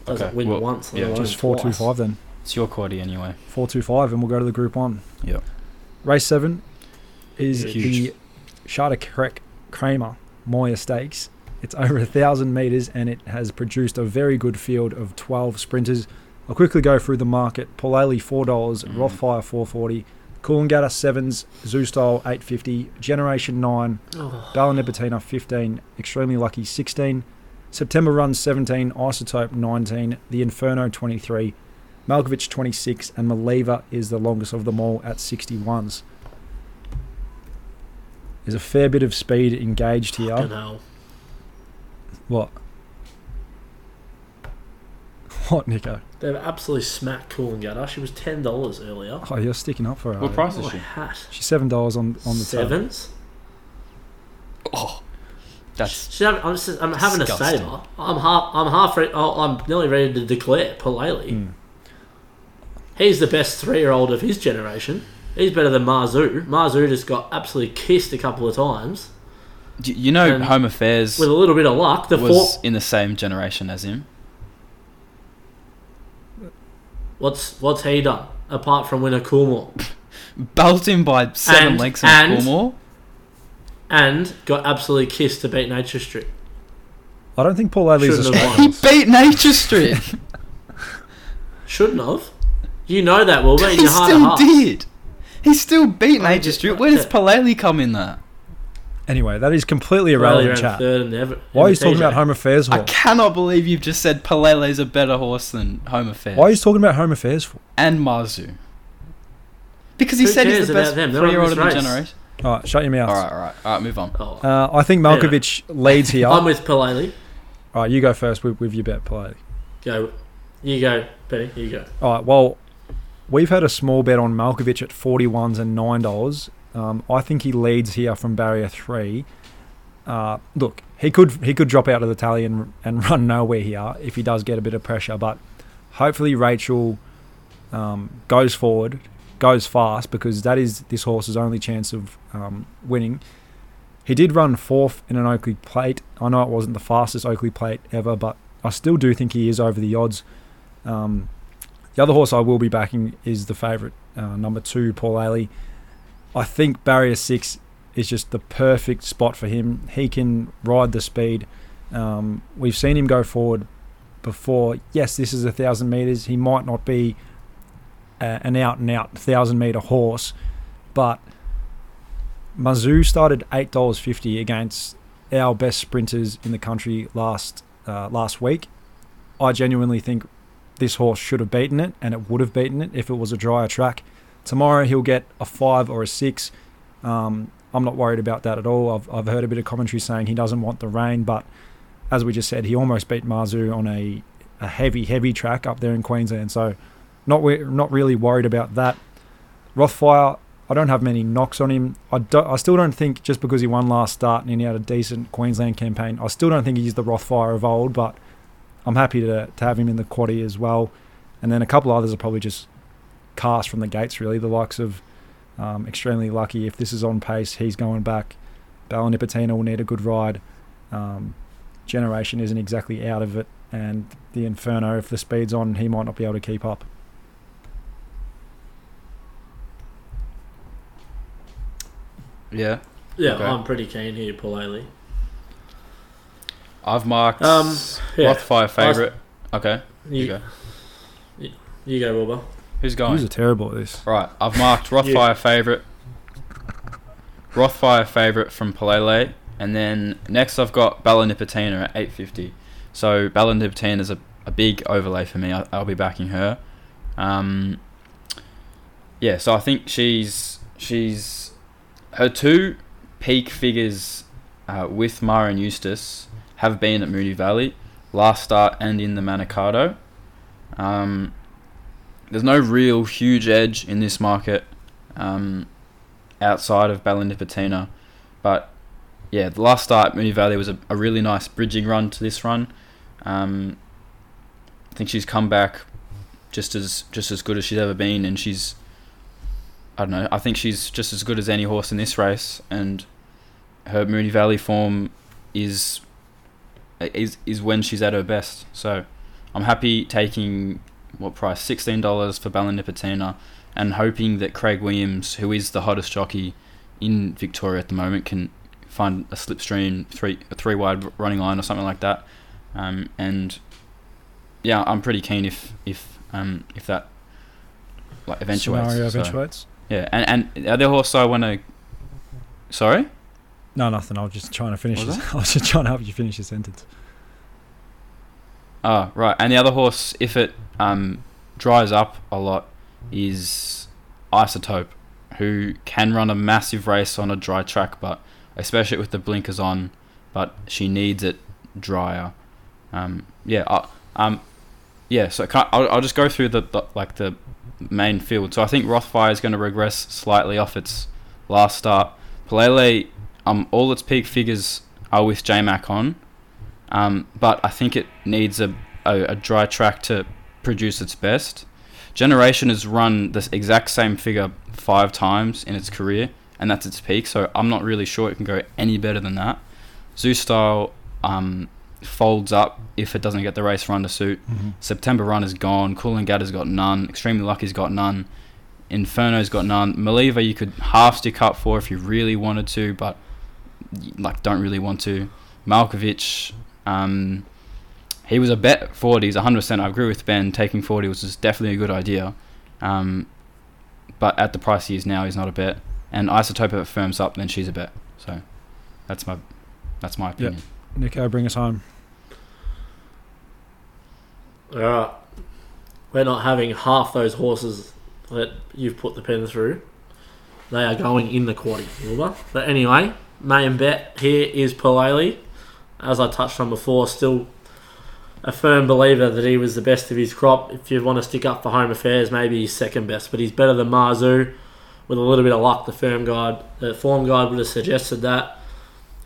Doesn't Okay, win well, once. yeah, Just four two five then. It's your quaddy anyway. Four two five, and we'll go to the Group One. Yep. Race seven is Huge. the Charter Keck Cramer Moir Stakes. It's over a thousand meters, and it has produced a very good field of twelve sprinters. I'll quickly go through the market. Paulele four dollars, Mm. Rothfire four forty, Coolangatta sevens, Zoustyle eight fifty, Generation nine, Oh, Bella Nipotina 15, Extremely Lucky 16, September Run 17, Isotope 19, The Inferno 23, Malkovich 26, and Maleva is the longest of them all at 61s. There's a fair bit of speed engaged fucking here. hell. What? What, Nico? They've absolutely smacked Coolangatta. She was ten dollars earlier. Oh, you're sticking up for her. What price is she? hat. She's seven dollars on on the tab. Sevens. Oh, that's See, I'm, I'm, just- I'm having a saver. I'm half. I'm half. Re- oh, I'm nearly ready to declare Paulele. Hmm. He's the best three-year-old of his generation. He's better than Mazu. Mazu just got absolutely kissed a couple of times. you, you know And Home Affairs With a little bit of luck, the was four. in the same generation as him. What's what's he done apart from win a Coolmore Belt him by seven And- lengths in and- Coolmore. And got absolutely kissed to beat Nature Strip? I don't think Paulele's a Shouldn't have strong won. He beat Nature Strip. Shouldn't have. You know that, Wilbur. In he your heart of still hearts. did. He still beat I Nature just- Strip. Where does yeah. Paulele come in that? Anyway, that is completely Paulele irrelevant, ran chat. third in the Ever- Why are in you the talking TJ. about Home Affairs I for? cannot believe you've just said Paulele's a better horse than Home Affairs. Why are you talking about Home Affairs for? and Mazu. Because he Who said he's cares the about best them? They're not in three-year-old of this the race. generation. All right, shut your mouth. All right, all right, all right. Move on. Oh. Uh, I think Malkovich leads here. I'm with Paulele. All right, you go first with, with your bet play. Go. You go, Benny. You go. All right, well, we've had a small bet on Malkovich at 41s and $9. Um, I think he leads here from barrier three. Uh, look, he could he could drop out of the tally and, and run nowhere here if he does get a bit of pressure, but hopefully Rachel um, goes forward, goes fast because that is this horse's only chance of um, winning. He did run fourth in an Oakleigh plate. I know it wasn't the fastest Oakleigh plate ever, but I still do think he is over the odds. Um, the other horse I will be backing is the favourite, uh, number two, Paulele. I think barrier six is just the perfect spot for him. He can ride the speed. Um, we've seen him go forward before. Yes, this is a thousand metres. He might not be a, an out and out thousand metre horse, but Mazu started eight dollars fifty against our best sprinters in the country last uh, last week. I genuinely think this horse should have beaten it, and it would have beaten it if it was a drier track. Tomorrow he'll get a five or a six. Um, I'm not worried about that at all. I've, I've heard a bit of commentary saying he doesn't want the rain, but as we just said, he almost beat Mazu on a, a heavy, heavy track up there in Queensland. So not we not really worried about that. Rothfire, I don't have many knocks on him. I, I still don't think just because he won last start and he had a decent Queensland campaign, I still don't think he's the Rothfire of old, but I'm happy to, to have him in the quaddy as well. And then a couple others are probably just cast from the gates, really. The likes of um, Extremely Lucky. If this is on pace, he's going back. Bella Nipotina will need a good ride. Um, Generation isn't exactly out of it. And the Inferno, if the speed's on, he might not be able to keep up. Yeah, Yeah, Okay. I'm pretty keen here, Paulele. I've marked Um, yeah. Rothfire favourite. Okay, you, You, go. you go, Wilbur. Who's going? going? was terrible at this. Right, I've marked Rothfire favourite. Rothfire favourite from Paulele, and then next I've got Bella Nipotina at 850. So Bella Nipotina is a, a big overlay for me. I, I'll be backing her. Um, yeah, so I think she's she's her two peak figures uh, with Mara and Eustace have been at Moonee Valley last start and in the Manikato. Um, there's no real huge edge in this market um, outside of Bella Nipotina. But yeah, the last start, at Moonee Valley was a, a really nice bridging run to this run. Um, I think she's come back just as just as good as she's ever been, and she's I don't know. I think she's just as good as any horse in this race, and her Moonee Valley form is is is when she's at her best. So I'm happy taking what price? Sixteen dollars for Bella Nipotina, and hoping that Craig Williams, who is the hottest jockey in Victoria at the moment, can find a slipstream three a three wide running line or something like that. Um, and yeah, I'm pretty keen if if um if that like eventuates. Scenario So, eventuates. Yeah, and and the other horse I want to. Sorry. No, nothing. I was just trying to finish. This. I was just trying to help you finish your sentence. Oh, right. And the other horse, if it um, dries up a lot, is Isotope, who can run a massive race on a dry track, but especially with the blinkers on, but she needs it drier. Um, yeah. Um, yeah. So I'll, I'll just go through the, the like the main field. So I think Rothfire is going to regress slightly off its last start. Paulele, um, all its peak figures are with JMac on, um, but I think it needs a, a, a dry track to produce its best. Generation has run this exact same figure five times in its career, and that's its peak. So I'm not really sure it can go any better than that. Zoustyle um, folds up if it doesn't get the race run to suit. September run is gone. Coolangatta's got none. Extremely Lucky's got none. Inferno's got none. Maliva you could half stick up for if you really wanted to, but like don't really want to. Malkovich, um, he was a bet 40s 100%. I agree with Ben. Taking 40 was just definitely a good idea. Um, but at the price he is now, he's not a bet. And Isotope, if it firms up, then she's a bet. So that's my that's my opinion. Nico, uh, bring us home. Alright. We're not having half those horses that you've put the pen through. They are going in the Wilbur. But anyway, main bet here is Paulele. As I touched on before, still a firm believer that he was the best of his crop. If you want to stick up for home affairs, maybe he's second best, but he's better than Mazu. With a little bit of luck, the firm guide, the form guide would have suggested that.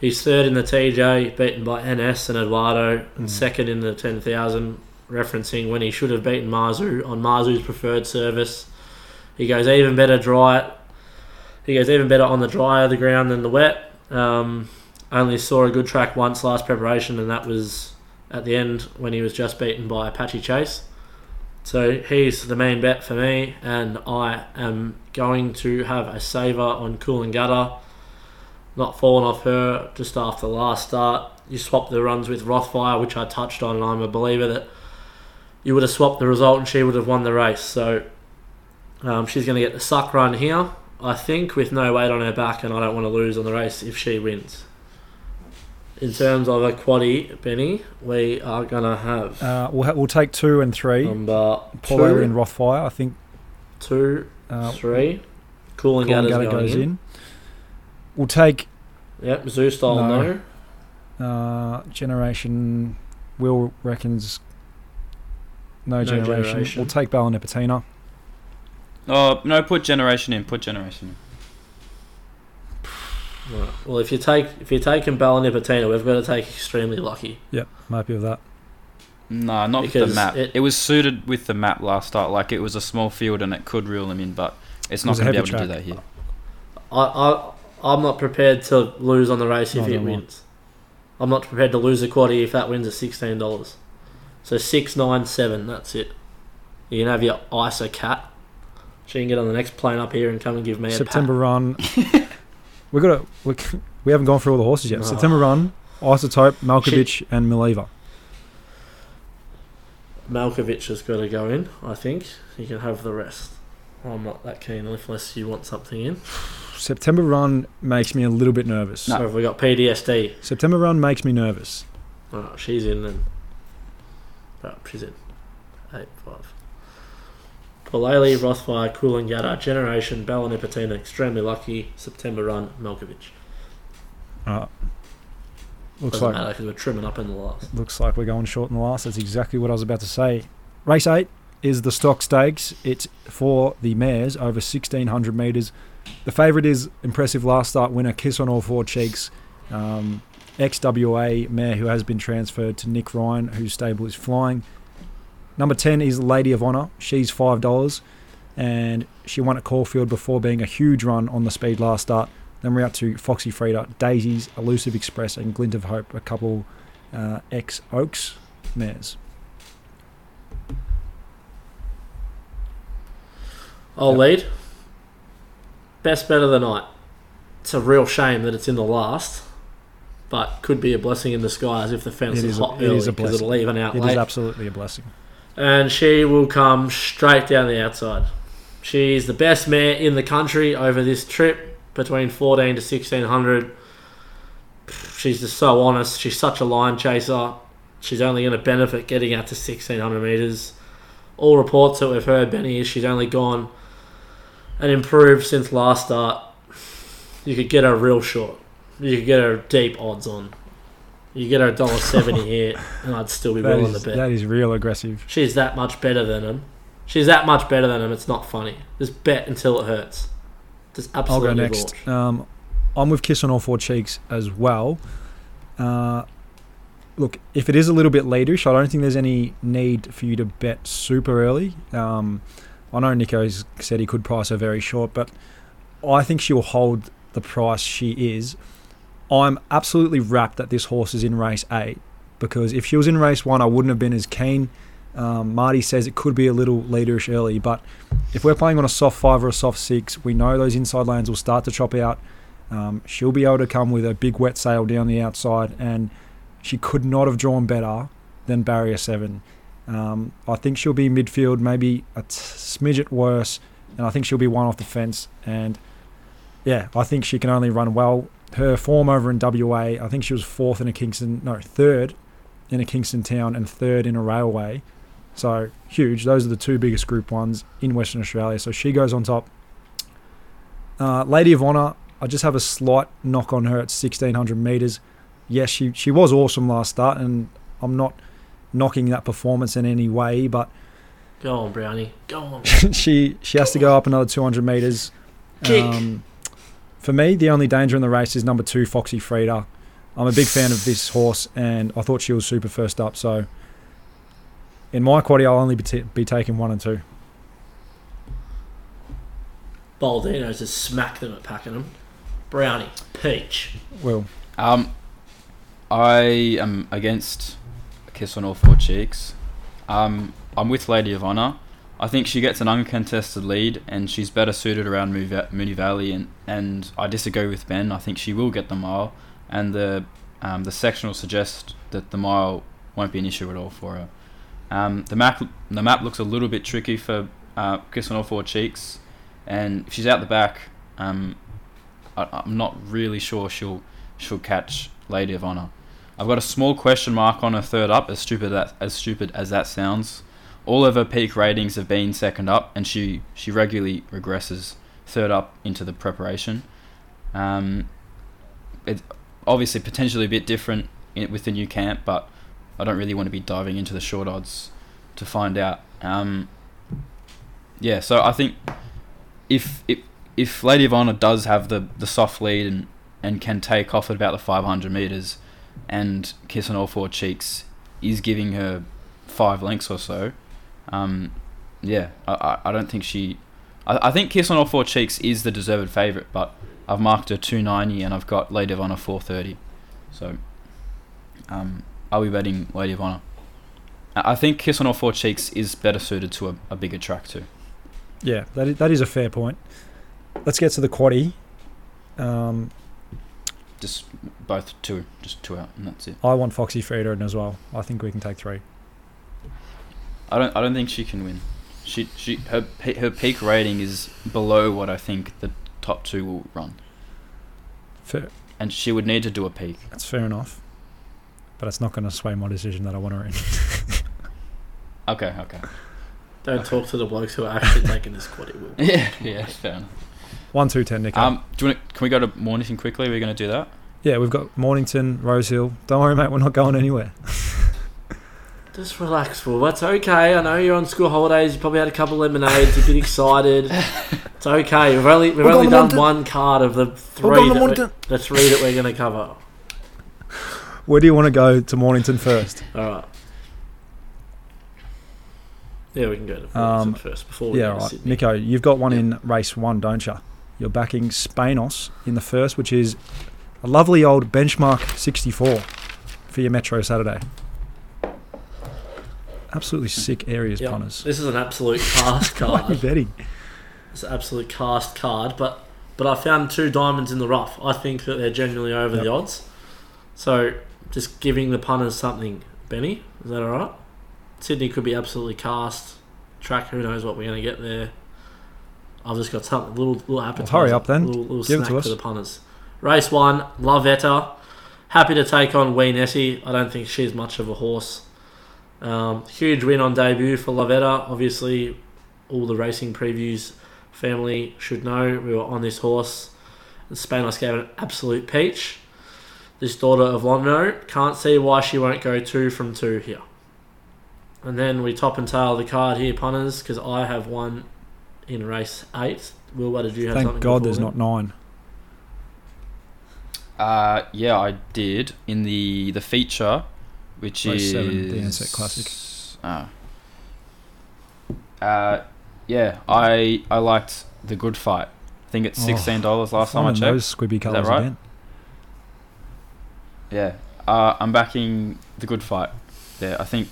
He's third in the TJ, beaten by NS and Eduardo, and second in the 10,000, referencing when he should have beaten Mazu on Mazu's preferred service. He goes even better dry. He goes even better on the drier the ground than the wet. Um, only saw a good track once last preparation, and that was at the end when he was just beaten by Apache Chase. So he's the main bet for me, and I am going to have a saver on Coolangatta. Not falling off her just after the last start. You swap the runs with Rothfire, which I touched on, and I'm a believer that you would have swapped the result and she would have won the race. So um, she's going to get the suck run here, I think, with no weight on her back, and I don't want to lose on the race if she wins. In terms of a quaddy, Benny, we are going to have Uh, we'll, ha- we'll take two and three. number Paul two, and Rothfire. I think two, uh, three. Cooling Coolangatta going goes in. in. We'll take Yep, Zoustyle No. no. uh, Generation. Will reckons no, No generation. Generation. We'll take Bella Nipotina. Oh no, put generation in. Put generation in. Right. Well, if you take if you're taking Bella Nipotina, we've got to take extremely lucky. Yep, I'm happy with that. No, not with the map. it- It, was suited with the map last start. Like it was a small field and it could reel them in, but it's not going to be heavy able to do that here. I, I I'm not prepared to lose on the race if Neither it wins. I'm not prepared to lose a quaddy if that wins at sixteen dollars. So six nine seven. That's it. You can have your ISA cat. She can get on the next plane up here and come and give me a September run. we got. We, we haven't gone through all the horses yet. No. September run. Isotope, Malkovich, and Mileva. Malkovich has got to go in. I think you can have the rest. I'm not that keen unless you want something in. September run makes me a little bit nervous. So have we got PDSD? September run makes me nervous. Oh, she's in then. Oh, she's in. Eight five. Paulele, Rothfire, Coolangatta, Generation, Bella Nipotina, Extremely Lucky, September Run, Malkovich. Uh, looks Doesn't like matter because we're trimming up in the last. looks like we're going short in the last. That's exactly what I was about to say. Race eight is the Stocks Stakes. It's for the mares over 1600 meters. The favourite is impressive last start winner Kiss on All Four Cheeks, um, ex-WA mare who has been transferred to Nick Ryan, whose stable is flying. Number 10 is Lady of Honour. She's $5 and she won at Caulfield before being a huge run on the speed last start. Then we're out to Foxy Frida, Daisies, Elusive Express, and Glint of Hope, a couple uh, ex Oaks mares. I'll Yep. lead. Best bet of the night. It's a real shame that it's in the last, but could be a blessing in disguise if the fence It is is hot it early is a because it'll even out It is late. absolutely a blessing. and she will come straight down the outside. She's the best mare in the country over this trip, between 14 to 1600. She's just so honest. She's such a line chaser. She's only going to benefit getting out to 1600 metres. All reports that we've heard, Benny, is she's only gone and improved since last start. You could get a real short. You could get a deep odds on. You get her a dollar seventy here, and I'd still be That willing is, to bet. that is real aggressive. She's that much better than him. She's that much better than him. It's not funny. Just bet until it hurts. Just absolutely. I'll go next. Um, I'm with Kiss on all four cheeks as well. Uh, look, if it is a little bit leaderish, I don't think there's any need for you to bet super early. Um, I know Nico's said he could price her very short, but I think she'll hold the price she is. I'm absolutely wrapped that this horse is in race eight because if she was in race one, I wouldn't have been as keen. Um, Marty says it could be a little leaderish early, but if we're playing on a soft five or a soft six, we know those inside lanes will start to chop out. Um, she'll be able to come with a big wet sail down the outside, and she could not have drawn better than barrier seven. Um, I think she'll be midfield, maybe a t- smidget worse, and I think she'll be one off the fence. And yeah, I think she can only run well. Her form over in WA, I think she was fourth in a Kingston, no, third in a Kingston town and third in a railway. So huge. Those are the two biggest Group Ones in Western Australia. So she goes on top. Uh, Lady of Honor, I just have a slight knock on her at 1600 meters. Yes, she she was awesome last start, and I'm not knocking that performance in any way, but Go on, Brownie. Go on. she she has to go up another 200 meters. Kick. Um, for me, the only danger in the race is number two, Foxy Frida. I'm a big fan of this horse, and I thought she was super first up. So, in my quaddy, I'll only be, t- be taking one and two. Baldino's just smack them at Pakenham. Brownie. Peach. Well, Um, I am against Kiss on All Four Cheeks. Um, I'm with Lady of Honor. I think she gets an uncontested lead and she's better suited around Moonee Valley. And, and I disagree with Ben. I think she will get the mile. And the um, the suggests that the mile won't be an issue at all for her. Um, the map the map looks a little bit tricky for uh, Kiss on All Four Cheeks, and if she's out the back, um, I, I'm not really sure she'll she'll catch Lady of Honor. I've got a small question mark on her third up, as stupid that as stupid as that sounds. All of her peak ratings have been second up, and she she regularly regresses third up into the preparation. Um, it's obviously potentially a bit different in, with the new camp, but I don't really want to be diving into the short odds to find out. Um, yeah, so I think if if if Lady of Honor does have the, the soft lead and, and can take off at about the 500 meters, and Kiss on All Four Cheeks is giving her five lengths or so, um, yeah, I, I, don't think she. I, I think Kiss on All Four Cheeks is the deserved favourite, but I've marked her 290 and I've got Lady of Honor 430. So, um, I'll be betting Lady of Honor. I I think Kiss on All Four Cheeks is better suited to a, a bigger track too. yeah, that is, that is a fair point. Let's get to the quaddy. Um, Just both two, just two out, and that's it. I want Foxy Frida in as well. I think we can take three. I don't. I don't think she can win. She she her her peak rating is below what I think the top two will run, Fair, and she would need to do a peak. that's fair enough. But it's not going to sway my decision that I want her in. Okay, okay. Don't talk to the blokes who are actually taking this quaddy will. Yeah, yeah, fair enough. One, two, ten, Nico. Um, do you want? Can we go to Mornington quickly? We're going to do that. yeah, we've got Mornington, Rosehill. Don't worry, mate. We're not going anywhere. Just relax, Fool. That's okay. I know you're on school holidays. You probably had a couple of lemonades. You're a bit excited. It's okay. We've only we've We're only done Monton. one card of the three. going to That we, the three that we're going to cover. Where do you want to go to Mornington first? All right. Yeah, we can go to Um, um, first before we yeah, go to right. Sydney. Nico, you've got one in race one, don't you? You're backing Spanos in the first, which is a lovely old benchmark 64 for your Metro Saturday. Absolutely sick areas, Yeah, punters. This is an absolute cast Why are you card. betting? It's an absolute cast card, but but I found two diamonds in the rough. I think that they're genuinely over Yep. the odds. So just giving the punters something, Benny. Is that all right? Sydney could be absolutely cast. Track, who knows what we're going to get there. I've just got something little little appetizer. hurry up then. Little, little Give it snack to us. for the punters. Race one, Lavetta. Happy to take on Wee Nessie. I don't think she's much of a horse. Um, huge win on debut for Lavetta. Obviously, all the racing previews family should know we were on this horse. And Spanos gave it an absolute peach. This daughter of Londo can't see why she won't go two from two here. And then we top and tail the card here, punters, because I have one in race eight. Will, what did you have Thank something? God there's then? not nine. Uh, yeah, I did in the the feature, which Race is seven, the Ansett Classic. Ah. Uh, yeah, I I liked the good fight. I think it's Oh, sixteen dollars last time I checked. those squibby colours right? again. Yeah, uh, I'm backing the good fight. There, I think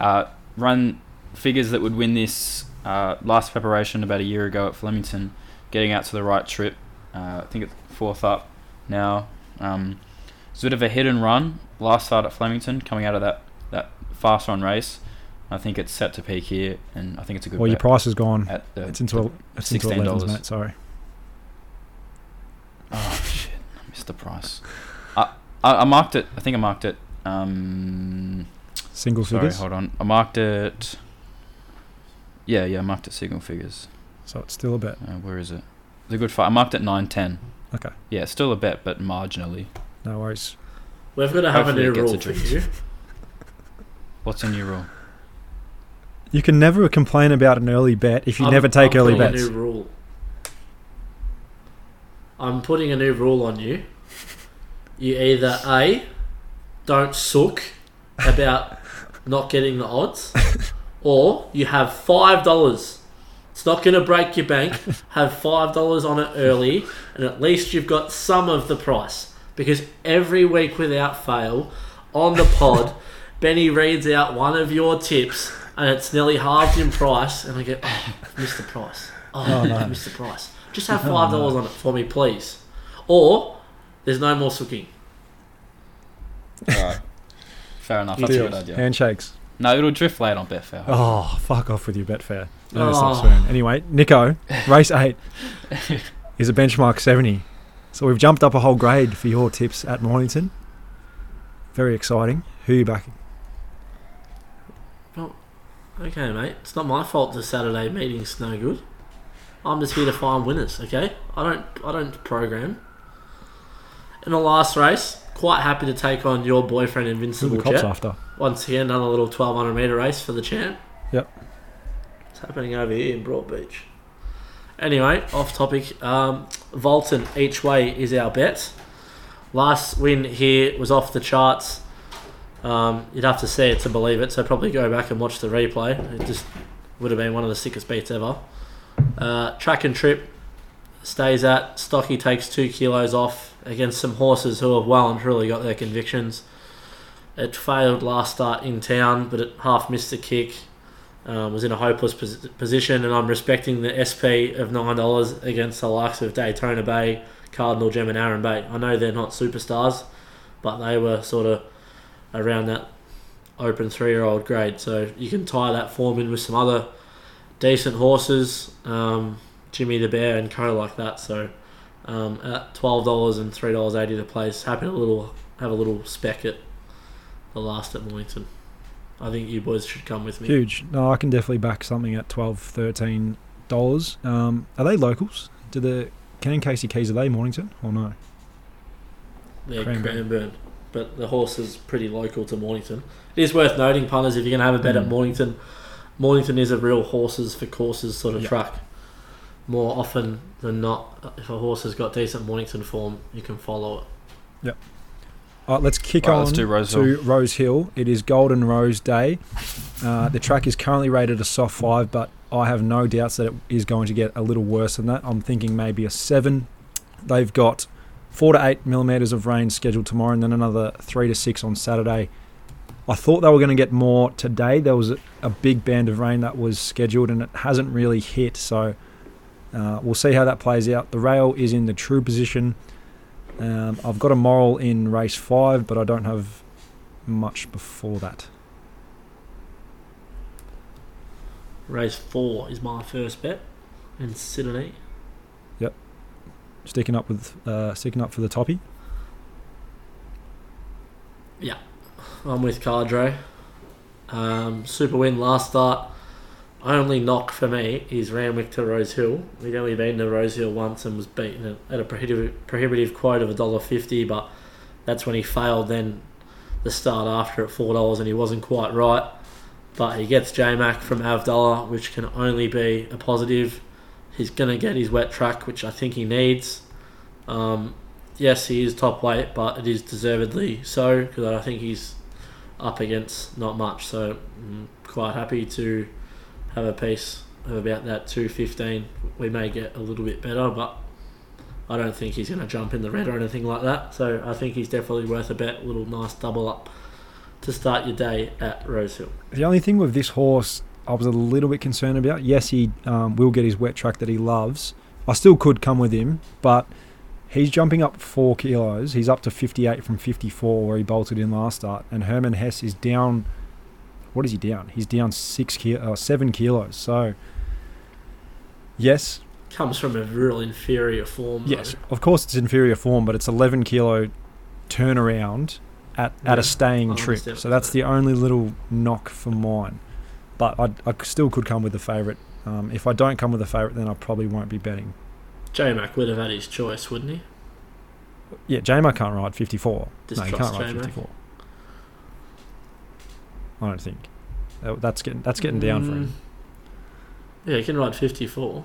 uh, run figures that would win this uh, last preparation about a year ago at Flemington, getting out to the right trip. Uh, I think it's fourth up now. Um, it's a bit of a hit and run last start at Flemington, coming out of that that fast run race. I think it's set to peak here, and I think it's a good. Well, your price has gone. at the, It's into, a, it's $16. mate. Sorry. Oh shit! I missed the price. I, I I marked it. I think I marked it. Um, Single sorry, figures. hold on. I marked it. Yeah, yeah, I marked it signal figures. So it's still a bet. Uh, where is it? The good fight. I marked it nine ten. Okay. Yeah, still a bet, but marginally. No worries. We've got to have Hopefully a new rule a for you. What's a new rule? You can never complain about an early bet if you I'm- never take I'm early putting bets. A new rule. I'm putting a new rule on you. You either a don't sook about not getting the odds, or you have five dollars. It's not going to break your bank. Have five dollars on it early, and at least you've got some of the price. Because every week, without fail, on the pod, Benny reads out one of your tips, and it's nearly halved in price, and I go, "Oh, I've missed the price. Oh, oh I've missed the price. Just have oh, five dollars on it for me, please." Or there's no more sooking. Alright. Fair enough. That's a good idea. Handshakes. No, it'll drift late on Betfair. Oh, fuck off with your Betfair. No, Oh. stop swearing. Anyway, Nico, race eight is a benchmark 70. So we've jumped up a whole grade for your tips at Mornington. Very exciting. Who are you backing? Okay, mate. It's not my fault the Saturday meeting's no good. I'm just here to find winners. Okay, I don't. I don't program. In the last race, quite happy to take on your boyfriend Who Invincible the cops Jet. after? Once again, another little 1200 meter race for the champ. Yep. It's happening over here in Broadbeach. Anyway, off topic. Um, Volton each way is our bet. Last win here was off the charts. Um, you'd have to see it to believe it, so probably go back and watch the replay. It just would have been one of the sickest beats ever. Uh, track and trip stays at. Stocky takes two kilos off against some horses who have well and truly got their convictions. It failed last start in town, but it half missed the kick. Um, was in a hopeless pos- position, and I'm respecting the SP of nine dollars against the likes of Daytona Bay, Cardinal Gem, and Aaron Bay. I know they're not superstars, but they were sort of around that open three-year-old grade. So you can tie that form in with some other decent horses, um, Jimmy the Bear and co like that. So um, at twelve dollars and three dollars eighty the place, happy to little have a little speck at the last at Mornington. I think you boys should come with me. Huge. No, I can definitely back something at 12 13 dollars. Um, are they locals? Do the Ken and Kasey Keys are they Mornington or no? They're Cranbourne. Cranbourne. But the horse is pretty local to Mornington. It is worth noting, punters, if you're going to have a bet at Mm. Mornington, Mornington is a real horses for courses sort of Yeah. track. More often than not, if a horse has got decent Mornington form, you can follow it. All right, let's kick Alright, on let's Rose to Hill. Rose Hill. It is Golden Rose Day. Uh, the track is currently rated a soft five, but I have no doubts that it is going to get a little worse than that. I'm thinking maybe a seven. They've got four to eight millimeters of rain scheduled tomorrow, and then another three to six on Saturday. I thought they were going to get more today. There was a, a big band of rain that was scheduled, and it hasn't really hit. So uh, we'll see how that plays out. The rail is in the true position. Um, I've got a moral in race five, but I don't have much before that. Race four is my first bet in Sydney. Yep, sticking up with uh, sticking up for the toppy. Yeah, I'm with Cardro. Um, super win last start. Only knock for me is Randwick to Rose Hill. We'd only been to Rose Hill once and was beaten at- a prohibitive, prohibitive quote of $1.50, but that's when he failed then the start after at $4 and he wasn't quite right. But he gets J-Mac from Avdallah, which can only be a positive. He's going to get his wet track, which I think he needs. Um, yes, he is top weight, but it is deservedly so because I think he's up against not much. So I'm quite happy to have a piece of about that 215. We may get a little bit better, but I don't think he's going to jump in the red or anything like that. So I think he's definitely worth a bet. Little nice double up to start your day at Rosehill. The only thing with this horse, I was a little bit concerned about. Yes, he um, will get his wet track that he loves. I still could come with him, but he's jumping up four kilos. He's up to 58 from 54 where he bolted in last start, and Herman Hess is down. What is he down? He's down six kilo, uh, seven kilos. So, yes, Comes from a real inferior form. though. yes, of course it's inferior form, but it's 11 kilo turnaround at, at Yeah, a staying I trip. So that's you're the only little knock for mine. But I, I still could come with a favourite. Um, if I don't come with a favourite, then I probably won't be betting. J Mac would have had his choice, wouldn't he? Yeah, J-Mac can't ride 54. Just no, he can't ride J-Mac. 54. I don't think. That- That's getting that's getting down for him. Mm, Yeah, he can ride 54.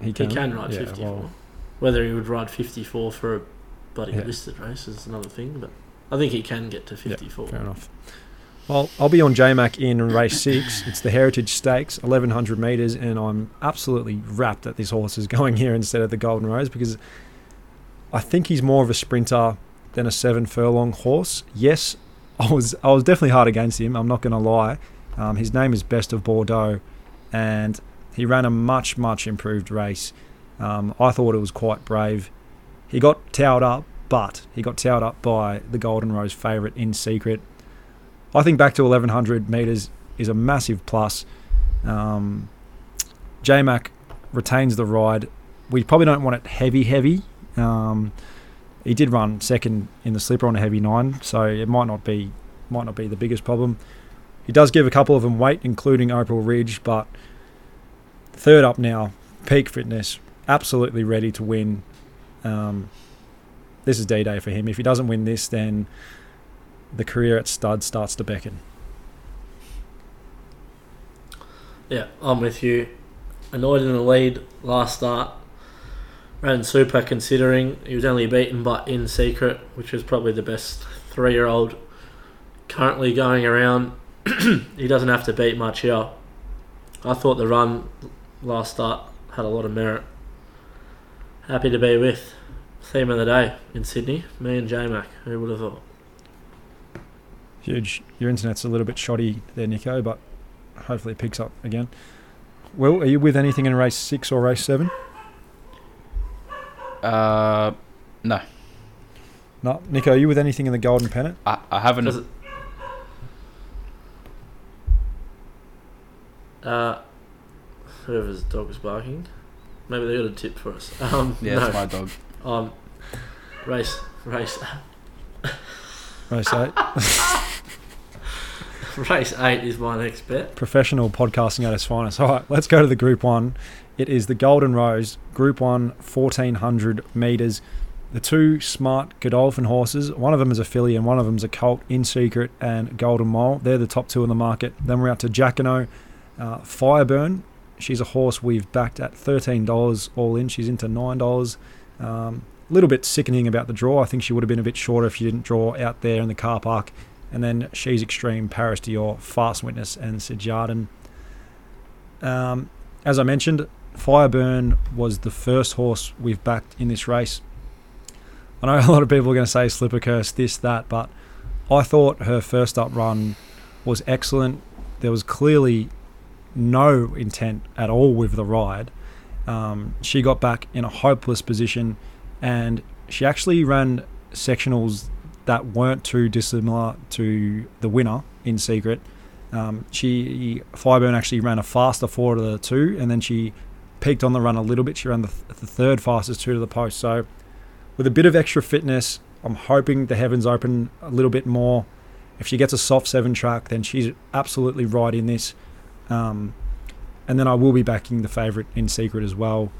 He He can, can ride yeah, 54. well, Whether he would ride 54 for a bloody Yeah. listed race is another thing, but I think he can get to 54. Fair enough. Well, I'll be on JMac in race six. It's the Heritage Stakes, 1100 metres, and I'm absolutely rapt that this horse is going here instead of the Golden Rose because I think he's more of a sprinter than a seven furlong horse. Yes, I was I was definitely hard against him. I'm not going to lie. Um, his name is Best of Bordeaux, and he ran a much much improved race. Um, I thought it was quite brave. He got towed up, but he got towed up by the Golden Rose favourite in secret. I think back to 1100 metres is a massive plus. Um, J-Mac retains the ride. We probably don't want it heavy, heavy. Um, he did run second in the slipper on a heavy nine, so it might not be might not be the biggest problem. He does give a couple of them weight, including Opal Ridge, but third up now, peak fitness, absolutely ready to win. Um, this is D-Day for him. If he doesn't win this, then the career at stud starts to beckon. Yeah, I'm with you. Annoyed in the lead last start. Ran super considering he was only beaten by In Secret, which is probably the best three year old currently going around. he doesn't have to beat much here. I thought the run last start had a lot of merit. Happy to be with theme of the day in Sydney, me and J Mac. Who would have thought? Huge. Your internet's a little bit shoddy there, Nico, but hopefully it picks up again. Will, are you with anything in race six or race seven? Uh, no, No. Nico, are you with anything in the Golden Pendant? I, I haven't. Does it- Uh, whoever's dog is barking. Maybe they got a tip for us. Um, yeah, no. it's my dog. Um, race, race, Race eight. race eight is my next bet. Professional podcasting at its finest. All right, let's go to the Group One. It is the Golden Rose, Group One, 1400 metres. The two smart Godolphin horses, one of them is a filly and one of them is a colt, In Secret and Golden Mole. They're the top two in the market. Then we're out to Jacquinot, uh, Fireburn. She's a horse we've backed at $13 all in. She's into $9. Um, a little bit sickening about the draw. I think she would have been a bit shorter if she didn't draw out there in the car park. And then She's Extreme, Paris Dior, Fast Witness, and Sejardan. Um, as I mentioned, Fireburn was the first horse we've backed in this race. I know a lot of people are going to say slipper curse, this, that, but I thought her first up run was excellent. There was clearly no intent at all with the ride. Um, she got back in a hopeless position and she actually ran sectionals that weren't too dissimilar to the winner in secret. Um, she Fireburn actually ran a faster four to the two, and then she peaked on the run a little bit. She ran the, th- the third fastest two to the post. So, with a bit of extra fitness, I'm hoping the heavens open a little bit more. If she gets a soft seven track, then she's absolutely right in this. Um, and then I will be backing the favourite in secret as well.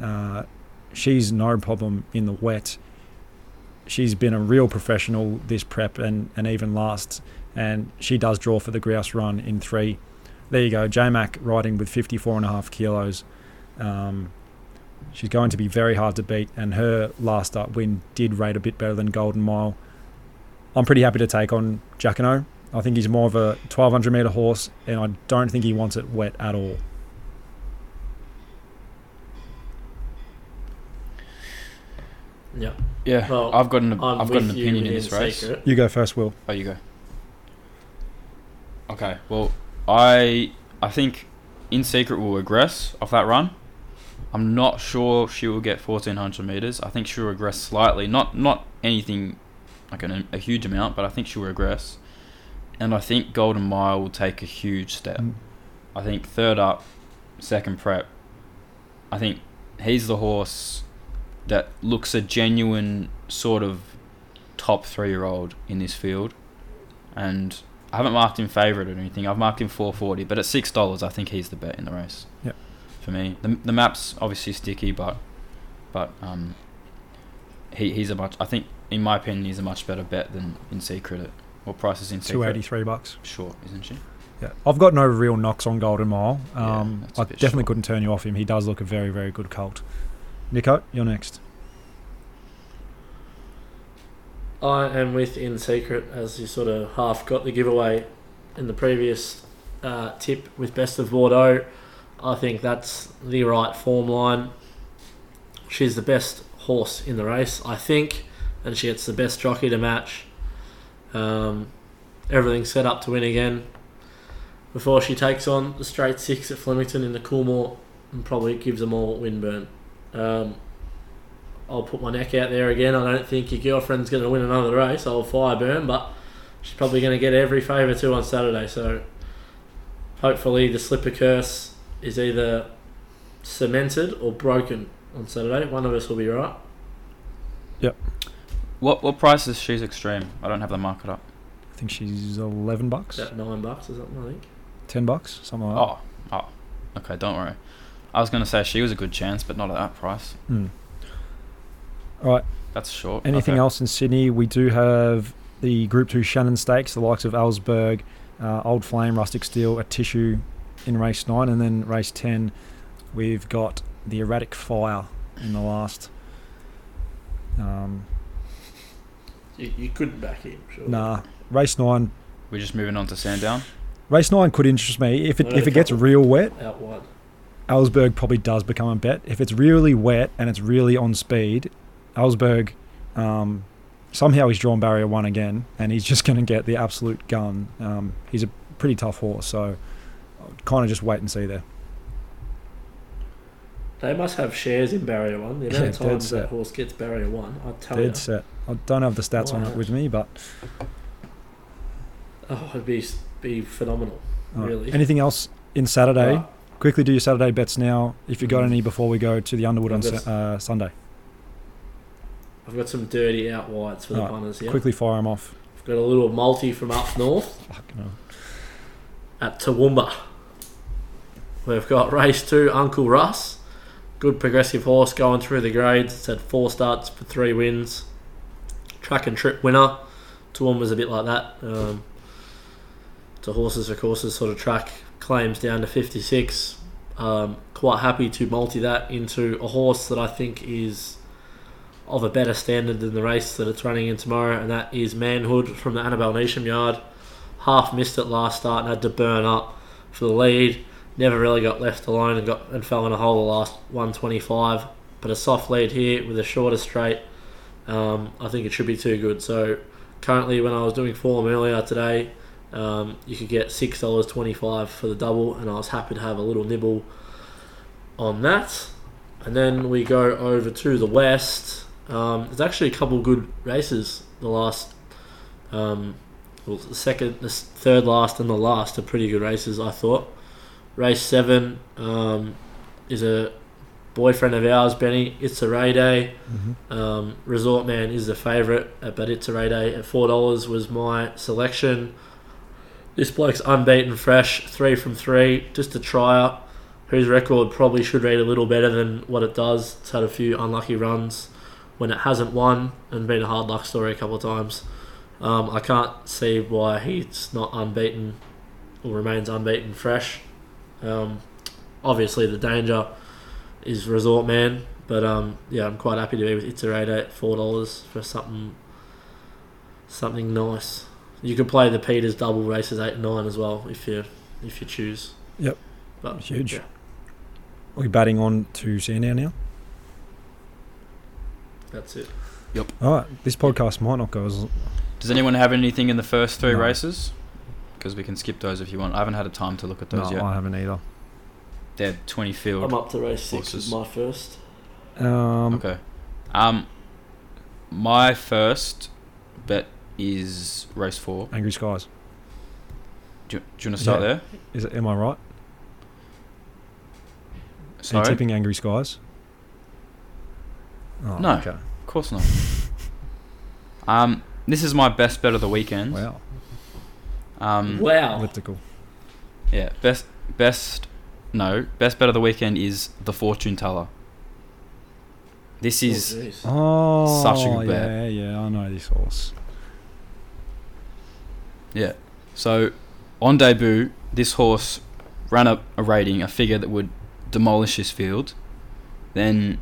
Uh, she's no problem in the wet. She's been a real professional this prep and, and even last, and she does draw for the grouse run in three. There you go, J Mac riding with 54 and a half kilos. Um, she's going to be very hard to beat, and her last up win did rate a bit better than Golden Mile. I'm pretty happy to take on Jacquinot. I think he's more of a 1200 metre horse, and I don't think he wants it wet at all. Yeah. Yeah, Well, I've got an I'm I've got an opinion in in this race. secret. You go first, Will. Oh, you go. Okay. Well, I I think in secret will regress off that run. I'm not sure she will get 1400 meters. I think she'll regress slightly, not not anything like an, a huge amount, but I think she'll regress. And I think Golden Mile will take a huge step. Mm. I think third up, second prep. I think he's the horse that looks a genuine sort of top three year old in this field. And I haven't marked him favourite or anything. I've marked him 440, but at six dollars, I think he's the bet in the race. Yep. For me, the the map's obviously sticky, but but um, he he's a much. I think in my opinion, he's a much better bet than in secret. At, what price is in secret? 283 bucks. Short, isn't she? Yeah, I've got no real knocks on Golden Mile. Yeah, Um, that's a I bit definitely short. couldn't turn you off him. He does look a very, very good colt. Nico, you're next. I am with In Secret as you sort of half got the giveaway in the previous uh, tip with Best of Bordeaux. I think that's the right form line. She's the best horse in the race, I think, and she gets the best jockey to match. Um, everything's set up to win again. Before she takes on the straight six at Flemington in the Coolmore and probably gives them all Winburn. Um, I'll put my neck out there again. I don't think your girlfriend's going to win another race. I'll fire burn, but she's probably going to get every favour too on Saturday. So hopefully the slipper curse is either cemented or broken on Saturday. One of us will be right. Yep. What what price is she's extreme? I don't have the market up. I think she's 11 bucks, About nine bucks or something, I think. 10 bucks, something like that. Oh, oh, okay. Don't worry. I was gonna say she was a good chance, but not at that price. Hmm. All right. That's short. Anything Okay. else in Sydney? We do have the Group 2 Shannon Stakes, the likes of Ellsberg, uh, Old Flame, Rustic Steel, a Tissue in race 9, and then race 10, we've got the Erratic Fire in the last. Um, You, you couldn't back him, sure. nah, race 9. We're just moving on to Sandown. Race 9 could interest me. If it, if it gets real wet, Out wide. Ellsberg probably does become a bet. If it's really wet and it's really on speed, Ellsberg, um, somehow he's drawn barrier one again, and he's just going to get the absolute gun. Um, he's a pretty tough horse, so kind of just wait and see there. They must have shares in barrier one. The amount Yeah, of times that horse gets barrier one, I tell Dead you. set. I don't have the stats on it with me, but Oh, it'd be, be phenomenal. uh, Really? anything else in Saturday? Right. Quickly do your Saturday bets now. If you got any before we go to the Underwood on got uh, Sunday, I've got some dirty out whites for the Alright, punters here. quickly fire them off. I've got a little multi from up north. Fucking hell. at Toowoomba. We've got race two, Uncle Russ. Good progressive horse going through the grades. It's had four starts for three wins. Track and trip winner. Toowoomba's a bit like that. Um, a horses for courses sort of track. Claims down to 56. Um, quite happy to multi that into a horse that I think is of a better standard than the race that it's running in tomorrow, and that is Manhood from the Annabel Neasham yard half missed it last start and had to burn up for the lead. Never really got left alone and got and fell in a hole the last 125. But a soft lead here with a shorter straight, um, I think it should be too good. So currently, when I was doing form earlier today, um, you could get six dollars twenty-five for the double, and I was happy to have a little nibble on that. And then we go over to the west. Um, there's actually a couple good races the last um, well, the second, the third last, and the last are pretty good races. I thought. Race seven um, is a boyfriend of ours, Benny. It's a Ray Day. Um, Resort Man is the favourite, uh, but it's a Ray Day at four dollars was my selection. This bloke's unbeaten, fresh, three from three, just a tryer, whose record probably should read a little better than what it does. It's had a few unlucky runs when it hasn't won, and been a hard luck story a couple of times. Um, I can't see why he's not unbeaten or remains unbeaten fresh. Um, obviously, the danger is Resort Man. But um, yeah, I'm quite happy to be with Iterator at four dollars for something something nice. You can play the Peters double races eight and nine as well if you if you choose. Yep. But Huge. yeah, Are we batting on to Sandown now? that's it. Yep. All right. This podcast might not go as. Does anyone have anything in the first three No. races? Because we can skip those if you want. I haven't had a time to look at No, those yet. I haven't either. They're 20 field. I'm up to race six Horses. is my first. Um, Okay. Um, my first bet is race four. Angry Skies. Do you, do you want to start Yeah. there? Is it? Am I right? Are you Sorry. tipping Angry Skies? Oh, No. Okay. Of course not. um, this is my best bet of the weekend. Wow. Um, Wow. Elliptical. yeah, best best no best bet of the weekend is the fortune teller. This is Oh. Oh, Such a good bet. yeah, yeah. I know this horse. Yeah. So, on debut, this horse ran up a rating, a figure that would demolish this field. Then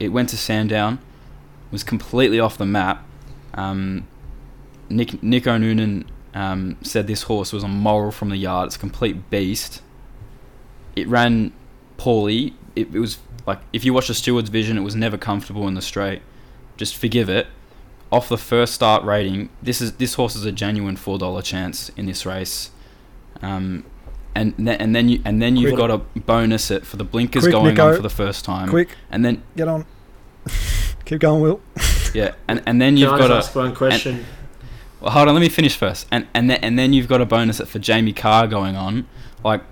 it went to Sandown, was completely off the map. Um, Nick Nico Noonan um, said this horse was a moral from the yard. It's a complete beast. It ran poorly. It, it was like if you watch the steward's vision, it was never comfortable in the straight. Just forgive it off the first start rating, this is this horse is a genuine four dollar chance in this race, um, and then and then you and then you've Quick. got to bonus it for the blinkers Quick, going Nico. on for the first time, Quick, and then get on. Keep going, Will. yeah, and and then Can you've I got just to ask one question? Well, hold on, let me finish first, and and then and then you've got a bonus for Jamie Kah going on, like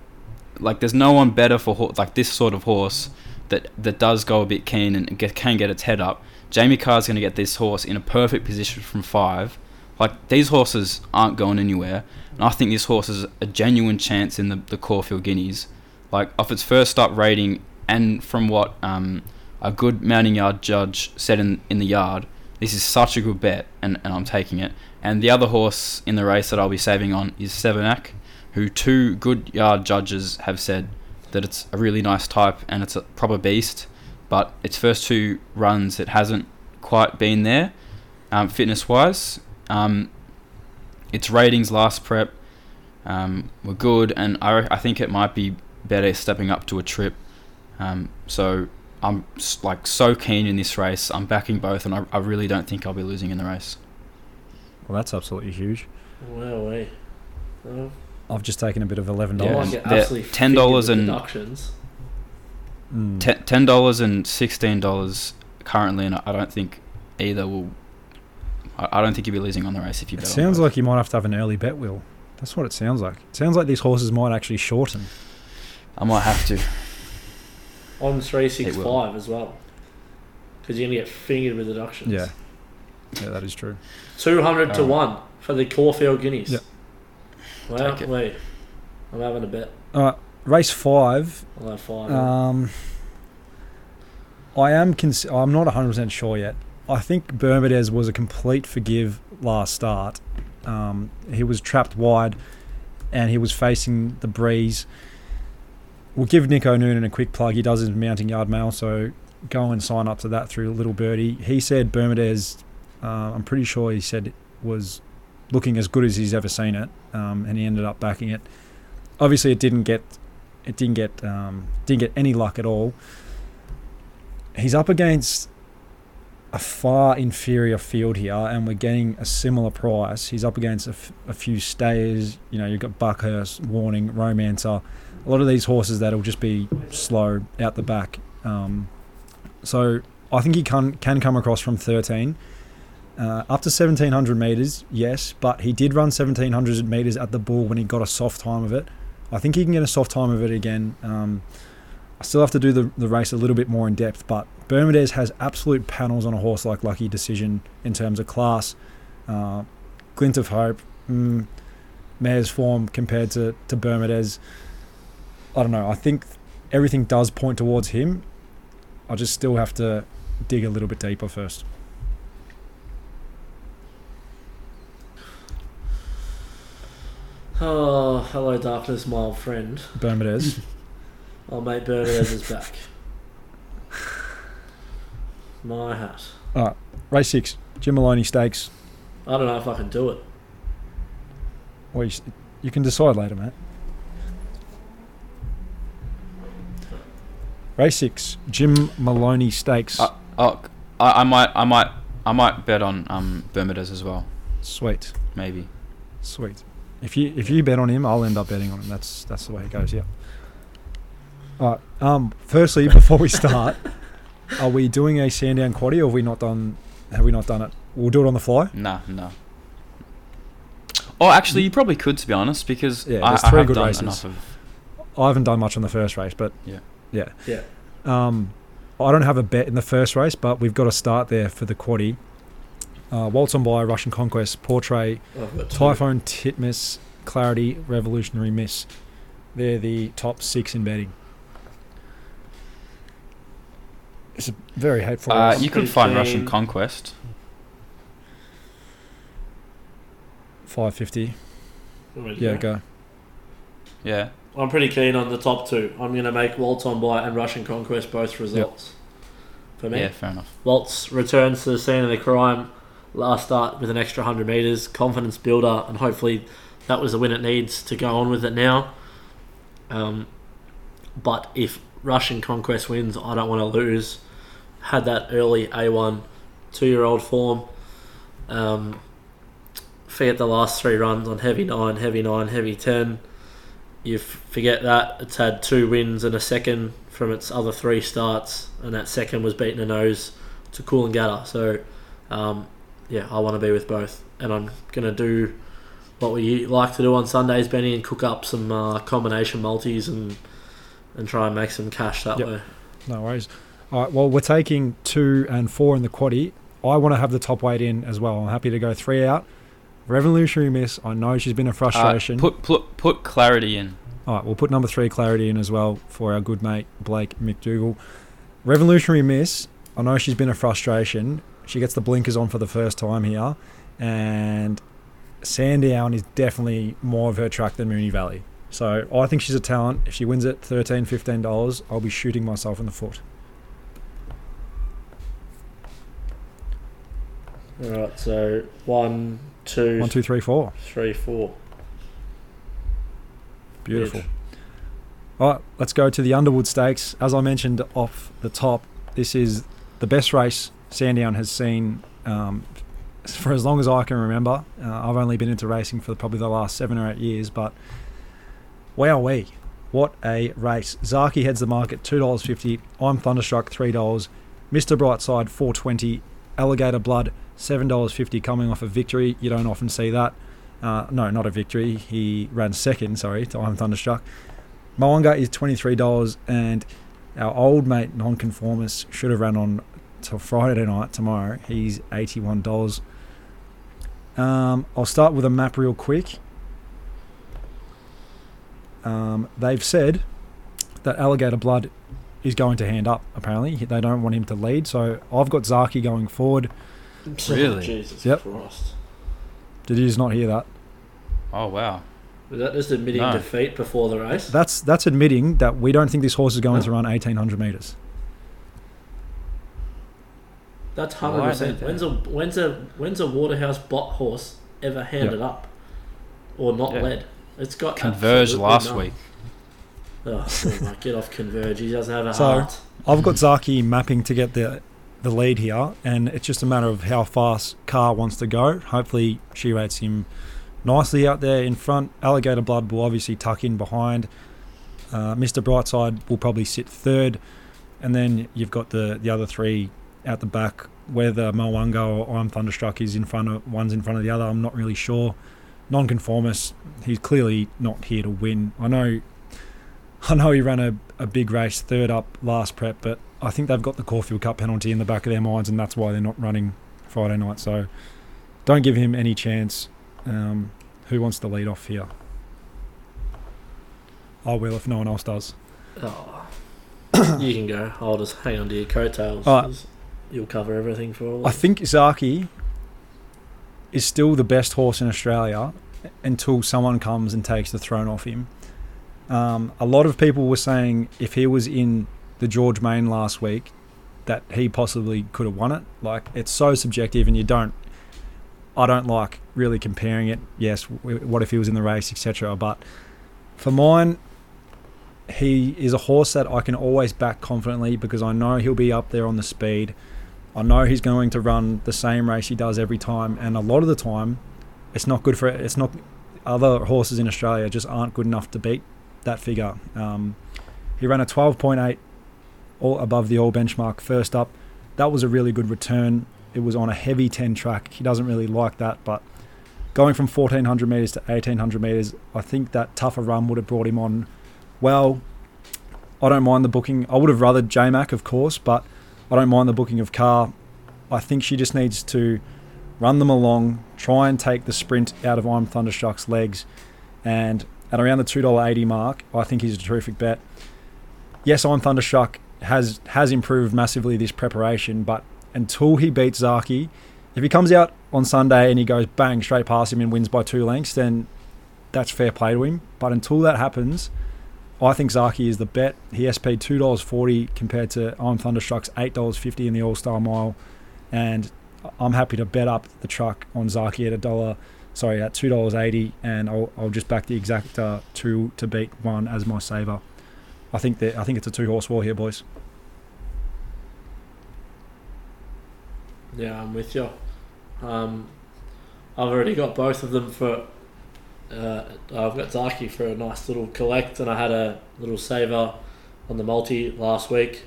like there's no one better for ho- like this sort of horse that that does go a bit keen and get, can get its head up. Jamie Kah's going to get this horse in a perfect position from five. Like these horses aren't going anywhere, and I think this horse is a genuine chance in the the Caulfield Guineas. Like off its first up rating, and from what um, a good mounting yard judge said in in the yard, this is such a good bet, and, and I'm taking it. And the other horse in the race that I'll be saving on is Sevenac, who two good yard judges have said that it's a really nice type and it's a proper beast. But its first two runs, it hasn't quite been there, um, fitness wise. Um, its ratings last prep um, were good, and I, I think it might be better stepping up to a trip. Um, so I'm like so keen in this race. I'm backing both, and I, I really don't think I'll be losing in the race. Well, that's absolutely huge. Wow, we. Oh, I've just taken a bit of eleven I Yeah, dollars. like it they're absolutely $10 and- the deductions. Mm. Ten ten dollars and sixteen dollars currently, and I don't think either will. I, I don't think you'll be losing on the race if you It bet. on sounds both. like you might have to have an early bet, Will. That's what it sounds like. It sounds like these horses might actually shorten. I might have to. On three six five as well. Because you're gonna get fingered with deductions. Yeah. Yeah, that is true. Two hundred to one for the Caulfield Guineas. Take it. wait. I'm having a bet. All right, race five. I'll have five. Um, I am. Cons- I'm not 100 percent sure yet. I think Bermudez was a complete forgive last start. Um, he was trapped wide, and he was facing the breeze. We'll give Nico Noonan a quick plug. He does his mounting yard mail, so go and sign up to that through Little Birdie. He said Bermudez. Uh, I'm pretty sure he said was looking as good as he's ever seen it, um, and he ended up backing it. Obviously, it didn't get it didn't get um, didn't get any luck at all. He's up against a far inferior field here, and we're getting a similar price. He's up against a, f- a few stayers. You know, you've got Buckhurst, Warning, Romancer. A lot of these horses that'll just be slow out the back. Um, so I think he can can come across from 13. Uh, up to 1700 meters, yes, but he did run 1700 meters at the bull when he got a soft time of it. I think he can get a soft time of it again. Um, I still have to do the, the race a little bit more in depth, but Bermudez has absolute panels on a horse like Lucky Decision in terms of class. Uh, glint of hope, mm, mare's form compared to, to Bermudez. I don't know. I think everything does point towards him. I just still have to dig a little bit deeper first. oh, hello darkness, my old friend. Bermudez. Oh, mate, Bermudez is back. my hat. All right, race six, Jim Maloney Stakes. I don't know if I can do it. Well, you, you can decide later, mate. Race six, Jim Maloney Stakes. Uh, oh, I, I might, I might, I might bet on um Bermudas as well. Sweet, Maybe. sweet. If you if you bet on him, I'll end up betting on him. That's that's the way it goes. Yeah. All right. Um. Firstly, before we start, are we doing a Sandown quaddy, or have we not done? Have we not done it? We'll do it on the fly. Nah, no. Oh, actually, you probably could, to be honest, because Yeah, I, there's I three have good races. Of I haven't done much on the first race, but Yeah. Yeah. Yeah. Um, I don't have a bet in the first race, but we've got to start there for the quaddy. Uh, Waltz on by Russian Conquest, Portrait, I've got two. Typhoon Titmus, Clarity, Revolutionary Miss. They're the top six in betting. It's a very hateful Uh, you could pretty find. Russian Conquest. 550. Want me to Yeah, go? go. Yeah. I'm pretty keen on the top two. I'm going to make Waltz on by and Russian Conquest both results. For me, Yeah, fair enough. Waltz returns to the scene of the crime last start with an extra 100 metres, confidence builder, and hopefully that was the win it needs to go on with it now. Um, but if Russian Conquest wins, I don't want to lose. Had that early A1 two year old form. Um, forget the last three runs on heavy 9, heavy 9, heavy 10. You forget that it's had two wins and a second from its other three starts, and that second was beating a nose to Cool and Coolangatta. So, um, yeah, I want to be with both, and I'm gonna do what we like to do on Sundays, Benny, and cook up some uh, combination multis and and try and make some cash that Yep. way. No worries. All right. Well, we're taking two and four in the quaddy. I want to have the top weight in as well. I'm happy to go three out. Revolutionary Miss. I know she's been a Uh, frustration. put put put clarity in. All right, we'll put number three clarity in as well for our good mate Blake McDougall. Revolutionary Miss. I know she's been a frustration. She gets the blinkers on for the first time here, and Sandown is definitely more of her track than Moonee Valley. So I think she's a talent. If she wins it 13 $15, I'll be shooting myself in the foot. All right, so one, two, One, two, three, four. three, four. Beautiful. All right, let's go to the Underwood Stakes. As I mentioned off the top, this is the best race Sandown has seen um, for as long as I can remember. Uh, I've only been into racing for probably the last seven or eight years, but wow, we what a race! Zaaki heads the market two dollars fifty. I'm Thunderstruck three dollars. Mister Brightside four twenty. Alligator Blood seven dollars fifty. Coming off a victory, you don't often see that. Uh, no, not a victory. He ran second. Sorry, to I'm Thunderstruck. Moanga is twenty three dollars, and our old mate Nonconformist should have run on till Friday night tomorrow. He's eighty one dollars. Um, I'll start with a map real quick. Um, they've said that Alligator Blood is going to hand up. Apparently, they don't want him to lead. So I've got Zaaki going forward. Really? Jesus Yep. Christ. Did you just not hear that? Oh wow. Was that just admitting No. defeat before the race? That's that's admitting that we don't think this horse is going to run eighteen hundred meters. That's Why hundred percent. When's a when's a when's a Waterhouse Bott horse ever handed up or not Yeah. led? It's got Converge last none. week. Oh, oh get off Converge. He doesn't have a So- heart. I've got Zaaki mapping to get the the lead here, and it's just a matter of how fast Kah wants to go. Hopefully, she rates him nicely out there in front. Alligator Blood will obviously tuck in behind. Uh, Mr. Brightside will probably sit third, and then you've got the the other three out the back. Whether Moanga or I'm Thunderstruck is in front of one's in front of the other, I'm not really sure. Nonconformist, he's clearly not here to win. I know I know he ran a, a big race third up last prep, but I think they've got the Caulfield Cup penalty in the back of their minds, and that's why they're not running Friday night. So don't give him any chance. Um, who wants to lead off here? I will if no one else does. Oh. you can go. I'll just hang on to your coattails. 'cause You'll cover everything for all. I think Zaaki is still the best horse in Australia until someone comes and takes the throne off him. Um, a lot of people were saying if he was in the George Main last week, that he possibly could have won it. Like it's so subjective, and you don't. I don't like really comparing it. Yes, what if he was in the race, etc. But for mine, he is a horse that I can always back confidently because I know he'll be up there on the speed. I know he's going to run the same race he does every time, and a lot of the time, it's not good for it. it's not other horses in Australia just aren't good enough to beat that figure. Um, he ran a 12.8 all above the all benchmark first up. That was a really good return. It was on a heavy 10 track. He doesn't really like that, but going from 1400 meters to 1800 meters, I think that tougher run would have brought him on well. I don't mind the booking. I would have rather J Mac, of course, but I don't mind the booking of Kah. I think she just needs to run them along, try and take the sprint out of I'm Thunderstruck's legs, and at around the two dollar eighty mark, I think he's a terrific bet. Yes, I'm Thunderstruck has has improved massively this preparation, but until he beats Zaaki, if he comes out on Sunday and he goes bang straight past him and wins by two lengths, then that's fair play to him. But until that happens, I think Zaaki is the bet. He SP two dollars forty compared to I'm Thunderstruck's eight dollars fifty in the All Star Mile, and I'm happy to bet up the truck on Zaaki at a dollar. Sorry, at two dollars eighty, and I'll, I'll just back the exact uh, two to beat one as my saver. I think that I think it's a two horse war here, boys. Yeah, I'm with you. Um, I've already got both of them for. Uh, I've got Zaaki for a nice little collect, and I had a little saver on the multi last week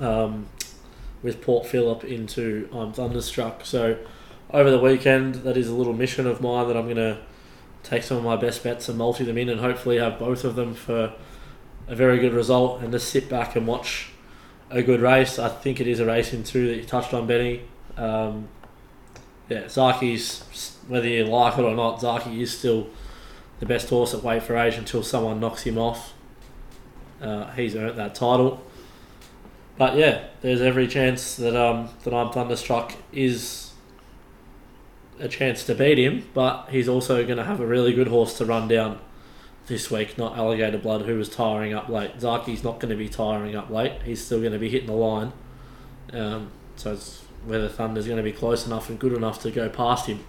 um, with Port Phillip into I'm Thunderstruck. So over the weekend, that is a little mission of mine that I'm going to take some of my best bets and multi them in, and hopefully have both of them for a very good result, and just sit back and watch a good race. I think it is a race in two that you touched on, Benny. Um, yeah, Zaaki's whether you like it or not, Zaaki is still the best horse at weight for age until someone knocks him off. Uh, he's earned that title. But yeah, there's every chance that um that I'm Thunderstruck is a chance to beat him, but he's also going to have a really good horse to run down this week, not Alligator Blood, who was tiring up late. Zaaki's not going to be tiring up late. He's still going to be hitting the line. Um, so it's whether Thunder's going to be close enough and good enough to go past him.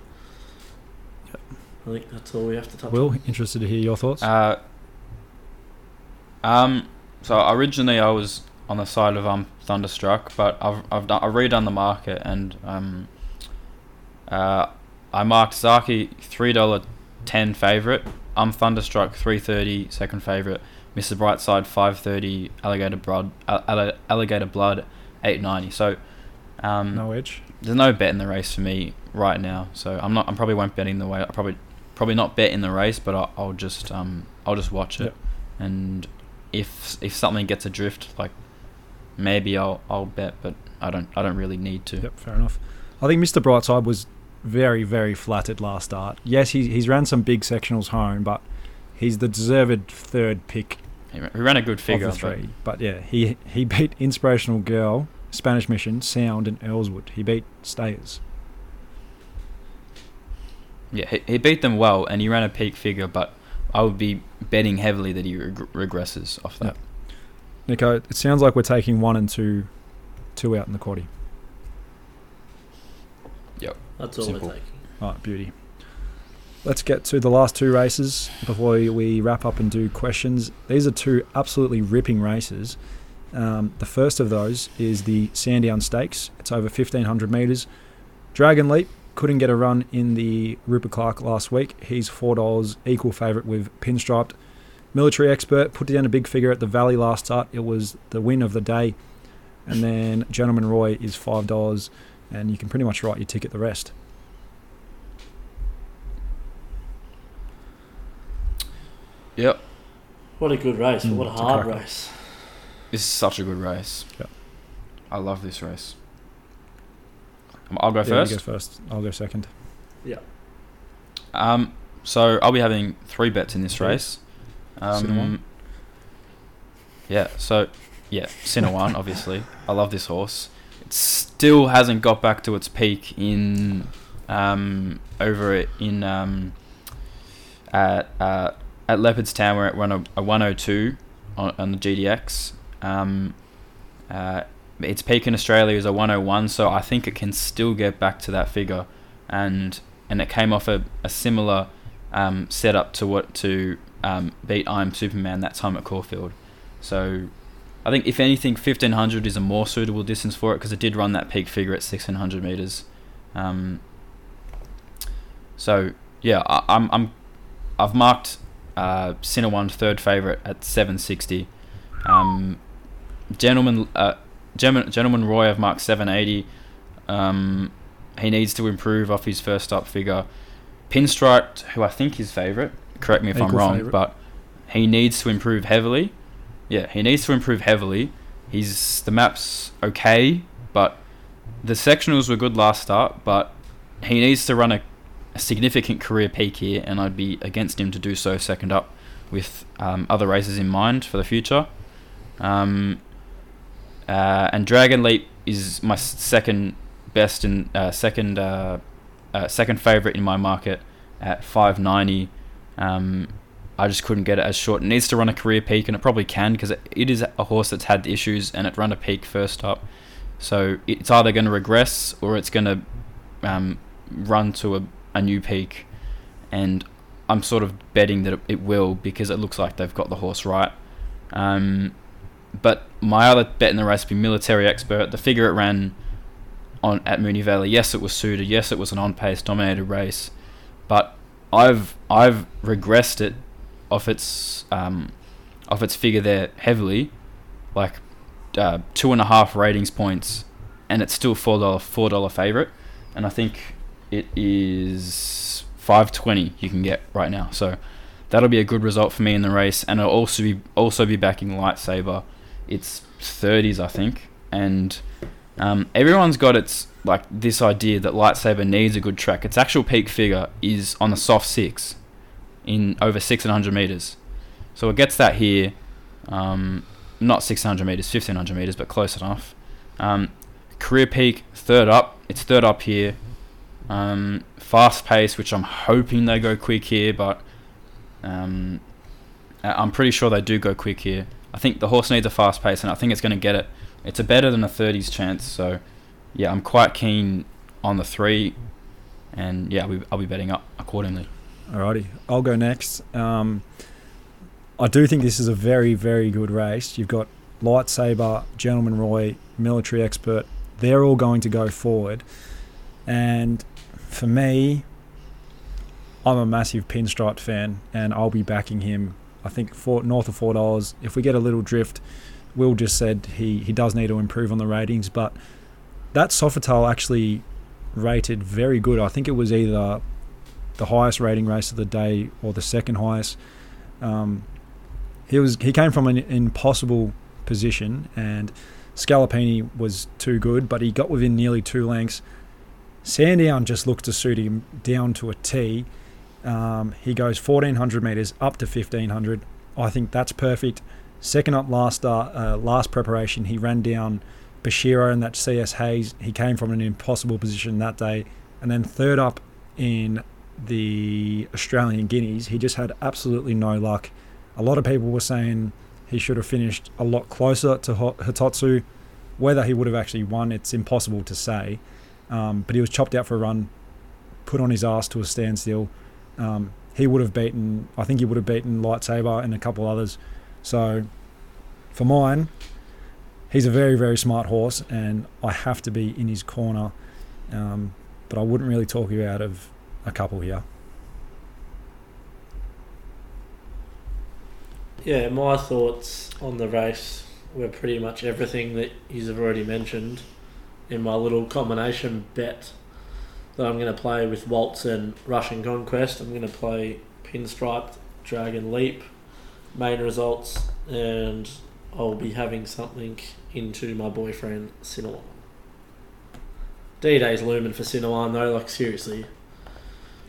I think that's all we have to touch on. Will, interested to hear your thoughts. Uh, um, so originally I was on the side of um Thunderstruck, but I've I've done, I've redone the market and um, uh, I marked Zaaki three dollar ten favorite. I'm Thunderstruck three thirty second favorite. Mr. Brightside five thirty. Alligator Blood Alligator Blood eight ninety. So um, no edge. there's no bet in the race for me right now. So I'm not. I probably won't bet in the way. I probably probably not bet in the race, but I'll, I'll just um I'll just watch it, Yep. and if if something gets adrift, like maybe I'll I'll bet, but I don't I don't really need to. Yep, fair enough. I think Mr. Brightside was very, very flattered last start. Yes, he, he's ran some big sectionals home, but he's the deserved third pick He ran a good figure, of the three. But yeah, he he beat Inspirational Girl, Spanish Mission, Sound, and Earlswood. He beat Stayers. yeah, he, he beat them well, and he ran a peak figure, but I would be betting heavily that he reg- regresses off that. Yep. Nico, it sounds like we're taking one and two, two out in the quaddy. That's all Simple. we're taking. All right, beauty. Let's get to the last two races before we- wrap up and do questions. These are two absolutely ripping races. Um, the first of those is the Sandown Stakes. It's over 1,500 metres. Dragon Leap couldn't get a run in the Rupert Clarke last week. He's $4, equal favourite with Pinstriped. Military Expert put down a big figure at the Valley last start. It was the win of the day. And then Gentleman Roy is $5, and you can pretty much write your ticket the rest. Yep, What a good race. Mm, what a it's a hard race. this is such a good race. Yep. I love this race. Um, I'll go Yeah, first. You go first. I'll go second. Um, so I'll be having three bets in this Okay. race. Sinawann. Um, yeah. So yeah, Sinawann, obviously. I love this horse. Still hasn't got back to its peak in um, over in um, at uh, at Leopardstown where it ran a, a 102 on, on the GDX. Um, uh, its peak in Australia is a 101, so I think it can still get back to that figure, and and it came off a, a similar um, setup to what to um, beat I'm Superman that time at Caulfield. So I think if anything, 1500 is a more suitable distance for it because it did run that peak figure at 1600 meters. Um, so yeah, I, I'm I'm I've marked uh, One third favorite at 760. Um, gentleman, uh, gentleman, gentleman Roy, I've marked 780. Um, he needs to improve off his first up figure. Pinstripe, who I think is favourite, correct me if Equal I'm wrong, favourite. but he needs to improve heavily. Yeah, he needs to improve heavily. He's the map's okay, but the sectionals were good last start, but he needs to run a, a significant career peak here, and I'd be against him to do so second up with um, other races in mind for the future. Um, uh, and Dragon Leap is my second best and uh, second uh, uh, second favorite in my market at 590. Um, I just couldn't get it as short. It needs to run a career peak, and it probably can because it, is a horse that's had issues and it run a peak first up. So it's either going to regress or it's going to um, run to a, a new peak. And I'm sort of betting that it, will because it looks like they've got the horse right. Um, but my other bet in the race would be military expert. The figure it ran on at Moonee Valley. Yes, it was suited. Yes, it was an on-pace dominated race, but I've I've regressed it off its um, off its figure there heavily, like uh, two and a half ratings points, and it's still four dollar four dollar favorite, and I think it is five twenty you can get right now. So that'll be a good result for me in the race, and I'll also be also be backing lightsaber. It's thirties I think, and um, everyone's got its like this idea that lightsaber needs a good track. Its actual peak figure is on the soft six, in over six hundred meters. So it gets that here, um, not six hundred meters, fifteen hundred meters, but close enough. Um, career peak third up. It's third up here. Um, fast pace, which I'm hoping they go quick here, but um, I'm pretty sure they do go quick here. I think the horse needs a fast pace, and I think it's going to get it. It's a better than a 30s chance, so yeah, I'm quite keen on the three, and yeah, I'll be, I'll be betting up accordingly. Alrighty, I'll go next. Um, I do think this is a very, very good race. You've got Lightsaber, Gentleman Roy, Military Expert. They're all going to go forward. And for me, I'm a massive Pinstripe fan, and I'll be backing him. I think for north of four dollars. If we get a little drift, Will just said he, he does need to improve on the ratings, but that Sofitel actually rated very good. I think it was either the highest rating race of the day or the second highest. Um, he was he came from an impossible position and Scalapini was too good, but he got within nearly two lengths. Sandown just looked to suit him down to a T. Um, he goes 1400 meters up to 1500. I think that's perfect. Second up last start, uh, last preparation, he ran down Bashiro and that CS Hayes. He came from an impossible position that day. And then third up in the Australian Guineas, he just had absolutely no luck. A lot of people were saying he should have finished a lot closer to Hitotsu. Whether he would have actually won, it's impossible to say. Um, but he was chopped out for a run, put on his ass to a standstill. Um, he would have beaten, I think he would have beaten Lightsaber and a couple others. So for mine, he's a very, very smart horse, and I have to be in his corner. Um, but I wouldn't really talk you out of a couple here. Yeah, my thoughts on the race were pretty much everything that you've already mentioned in my little combination bet that I'm going to play with Waltz and Russian Conquest. I'm going to play Pinstriped, Dragon Leap, main results, and I'll be having something into my boyfriend Sinawann. D Day's looming for Sinawann though, like seriously.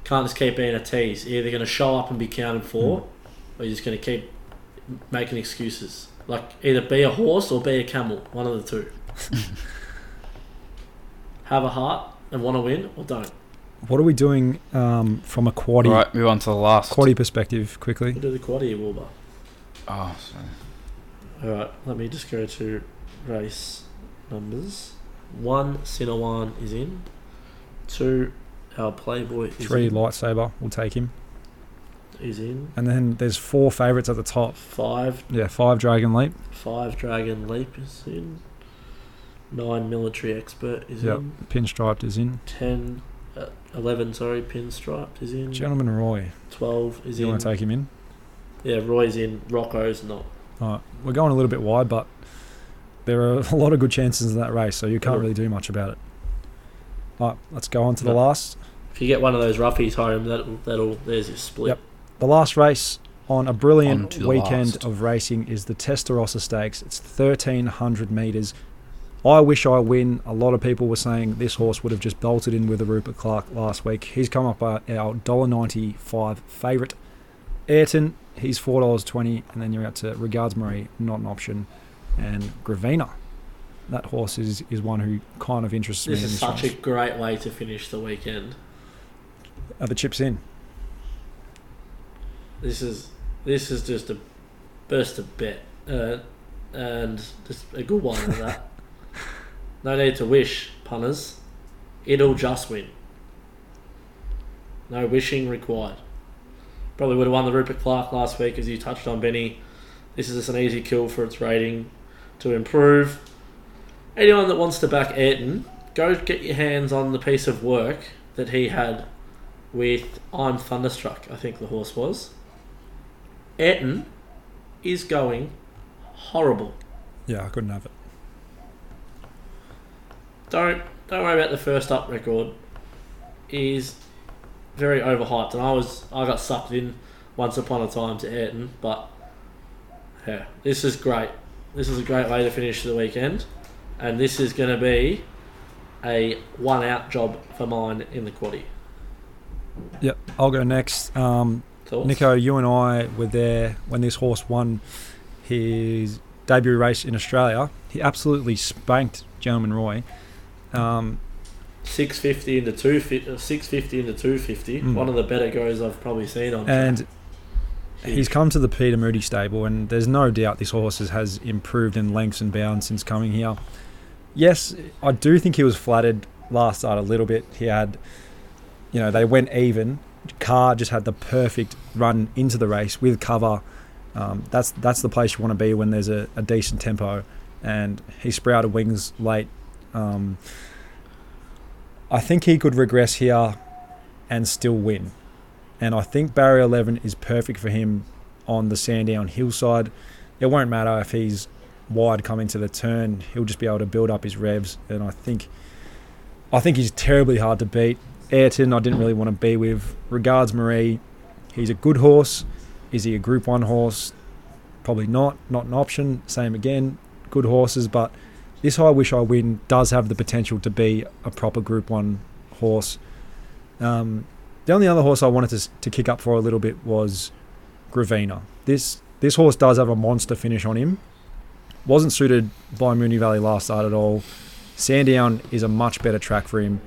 Can't just keep being a tease. You're either going to show up and be counted for, or you're just going to keep making excuses. Like either be a horse or be a camel. One of the two. Have a heart and want to win, or don't. What are we doing um, from a quaddy, Right, move on to the last. quaddy perspective quickly? We'll do the quad Wilbur. Oh, sorry. All right, let me just go to race numbers. One, Sinawann is in. Two, our Playboy is Three in. lightsaber, we'll take him. is in. And then there's four favourites at the top. Five, Yeah, five Dragon Leap. five Dragon Leap is in. Nine Military Expert is Yep. in. Pinstriped is in. Ten, uh, eleven, sorry, Pinstriped is in. Gentleman Roy, Twelve is you in. You want to take him in? Yeah, Roy's in. Rocco's not. All right, we're going a little bit wide, but there are a lot of good chances in that race, so you can't really do much about it. All right, let's go on to the No. last. If you get one of those roughies home, that'll, that'll there's your split. Yep. The last race on a brilliant to the weekend last. of racing is the Testarossa Stakes. It's 1300 metres. I wish I win. A lot of people were saying this horse would have just bolted in with a Rupert Clarke last week. He's come up at our $1.95 favourite. Ayrton, he's $4.20. And then you're out to Regards Marie, not an option. And Gravina. That horse is, is one who kind of interests me This is this such race. a great way to finish the weekend. Are the chips in? This is this is just a burst of bet, uh, and just a good one at that. No need to wish, punters. It'll just win. No wishing required. Probably would have won the Rupert Clarke last week, as you touched on, Benny. This is just an easy kill for its rating to improve. Anyone that wants to back Ayrton, go get your hands on the piece of work that he had with I'm Thunderstruck, I think the horse was. Ayrton is going horrible. Yeah, I couldn't have it. Don't don't worry about the first up record. Is very overhyped, and I was I got sucked in once upon a time to Ayrton, but yeah, this is great. This is a great way to finish the weekend, and this is going to be a one out job for mine in the quaddy. Yep, I'll go next. Um, Nico, you and I were there when this horse won his debut race in Australia. He absolutely spanked Gentleman Roy. Um, Six fifty into two six fifty into two fifty. Mm. One of the better goes I've probably seen on. and he's come to the Peter Moody stable, and there's no doubt this horse has- has improved in lengths and bounds since coming here. Yes, I do think he was flattered last start a little bit. He had, you know, they went even. Kah just had the perfect run into the race with cover. Um, that's that's the place you want to be when there's a, a decent tempo, and he sprouted wings late. Um, I think he could regress here and still win. And I think barrier 11 is perfect for him on the Sandown hillside. It won't matter if he's wide coming to the turn. He'll just be able to build up his revs. And I think, I think he's terribly hard to beat. Ayrton, I didn't really want to be with. Regards Marie, he's a good horse. Is he a Group One horse? Probably not. Not an option. Same again. Good horses, but this I Wish I Win does have the potential to be a proper Group One horse. Um, the only other horse I wanted to, to kick up for a little bit was Gravina. This this horse does have a monster finish on him. Wasn't suited by Moonee Valley last start at all. Sandown is a much better track for him.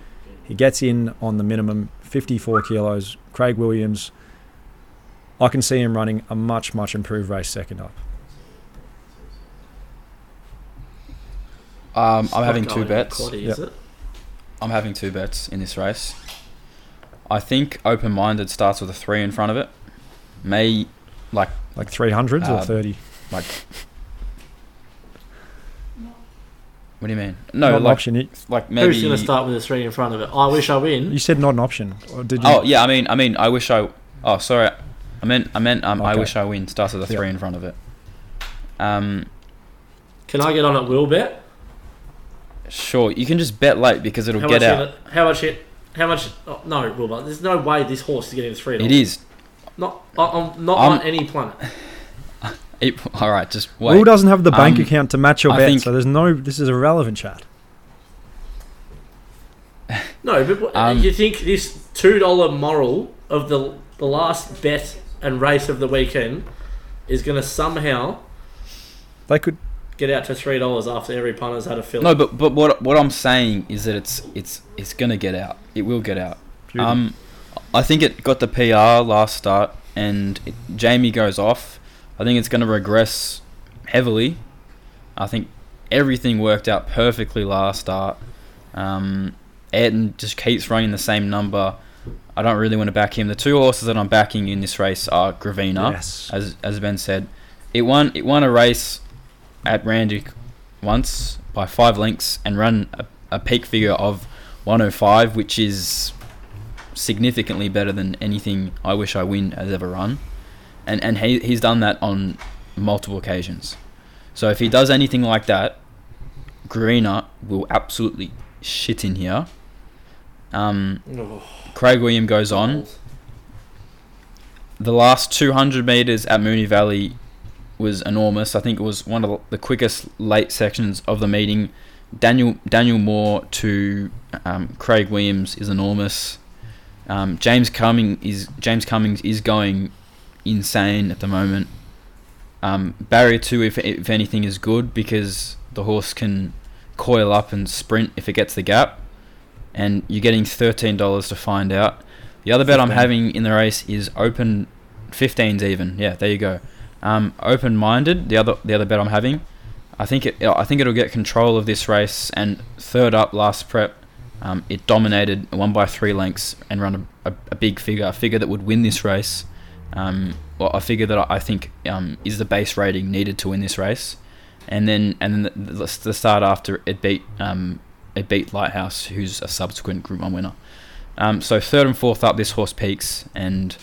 He gets in on the minimum, 54 kilos. Craig Williams. I can see him running a much much improved race second up. Um, I'm having two bets. quaddy, Yep. I'm having two bets in this race. I think open minded starts with a three in front of it. May like Like 300s or Uh, 30. like. What do you mean? No, not an like option. You- like maybe. Who's going to start with a three in front of it? I wish I win. You said not an option. Or did you? Oh yeah, I mean, I mean, I wish I. Oh sorry, I meant, I meant, um, I wish I win starts with a Yeah. three in front of it. Um, Can I get on at will bet? sure, you can just bet late because it'll How get much out. hit- How much hit? How much? Oh, no, Wilbur. There's no way this horse is getting three. It is. not on not I'm- on any planet. It, all right, just wait. Will doesn't have the bank Um, account to match your I bet, think- so there's no. This is irrelevant, chat. No, but Um, you think this two dollar moral of the the last bet and race of the weekend is going to somehow They could. get out to three dollars after every punter's had a fill? No, but but what what I'm saying is that it's it's it's gonna get out. It will get out. Beauty. Um, I think it got the PR last start, and it, Jamie goes off. I think it's going to regress heavily. I think everything worked out perfectly last start. Um, Ayrton just keeps running the same number. I don't really want to back him. The two horses that I'm backing in this race are Gravina, Yes. as as Ben said. It won it won a race at Randwick once by five lengths and run a, a peak figure of 105, which is significantly better than anything I Wish I Win has ever run. And and he, he's done that on multiple occasions. So if he does anything like that, Greener will absolutely shit in here. Um, Oh, Craig William goes on. The last 200 meters at Moonee Valley was enormous. I think it was one of the quickest late sections of the meeting. Daniel Daniel Moor to um, Craig Williams is enormous. Um, James Cumming is James Cummings is going insane at the moment. Um, barrier two, if if anything, is good because the horse can coil up and sprint if it gets the gap, and you're getting thirteen dollars to find out. The other bet I'm having in the race is open, 15s even. Yeah, there you go. Um, open minded. The other the other bet I'm having, I think it I think it'll get control of this race and third up last prep. Um, it dominated one by three lengths and run a, a, a big figure, a figure that would win this race. Um, well, a figure that I I think um, is the base rating needed to win this race. And then and then the, the, start after it beat um, it beat Lighthouse, who's a subsequent Group One winner. Um, so third and fourth up, this horse peaks, and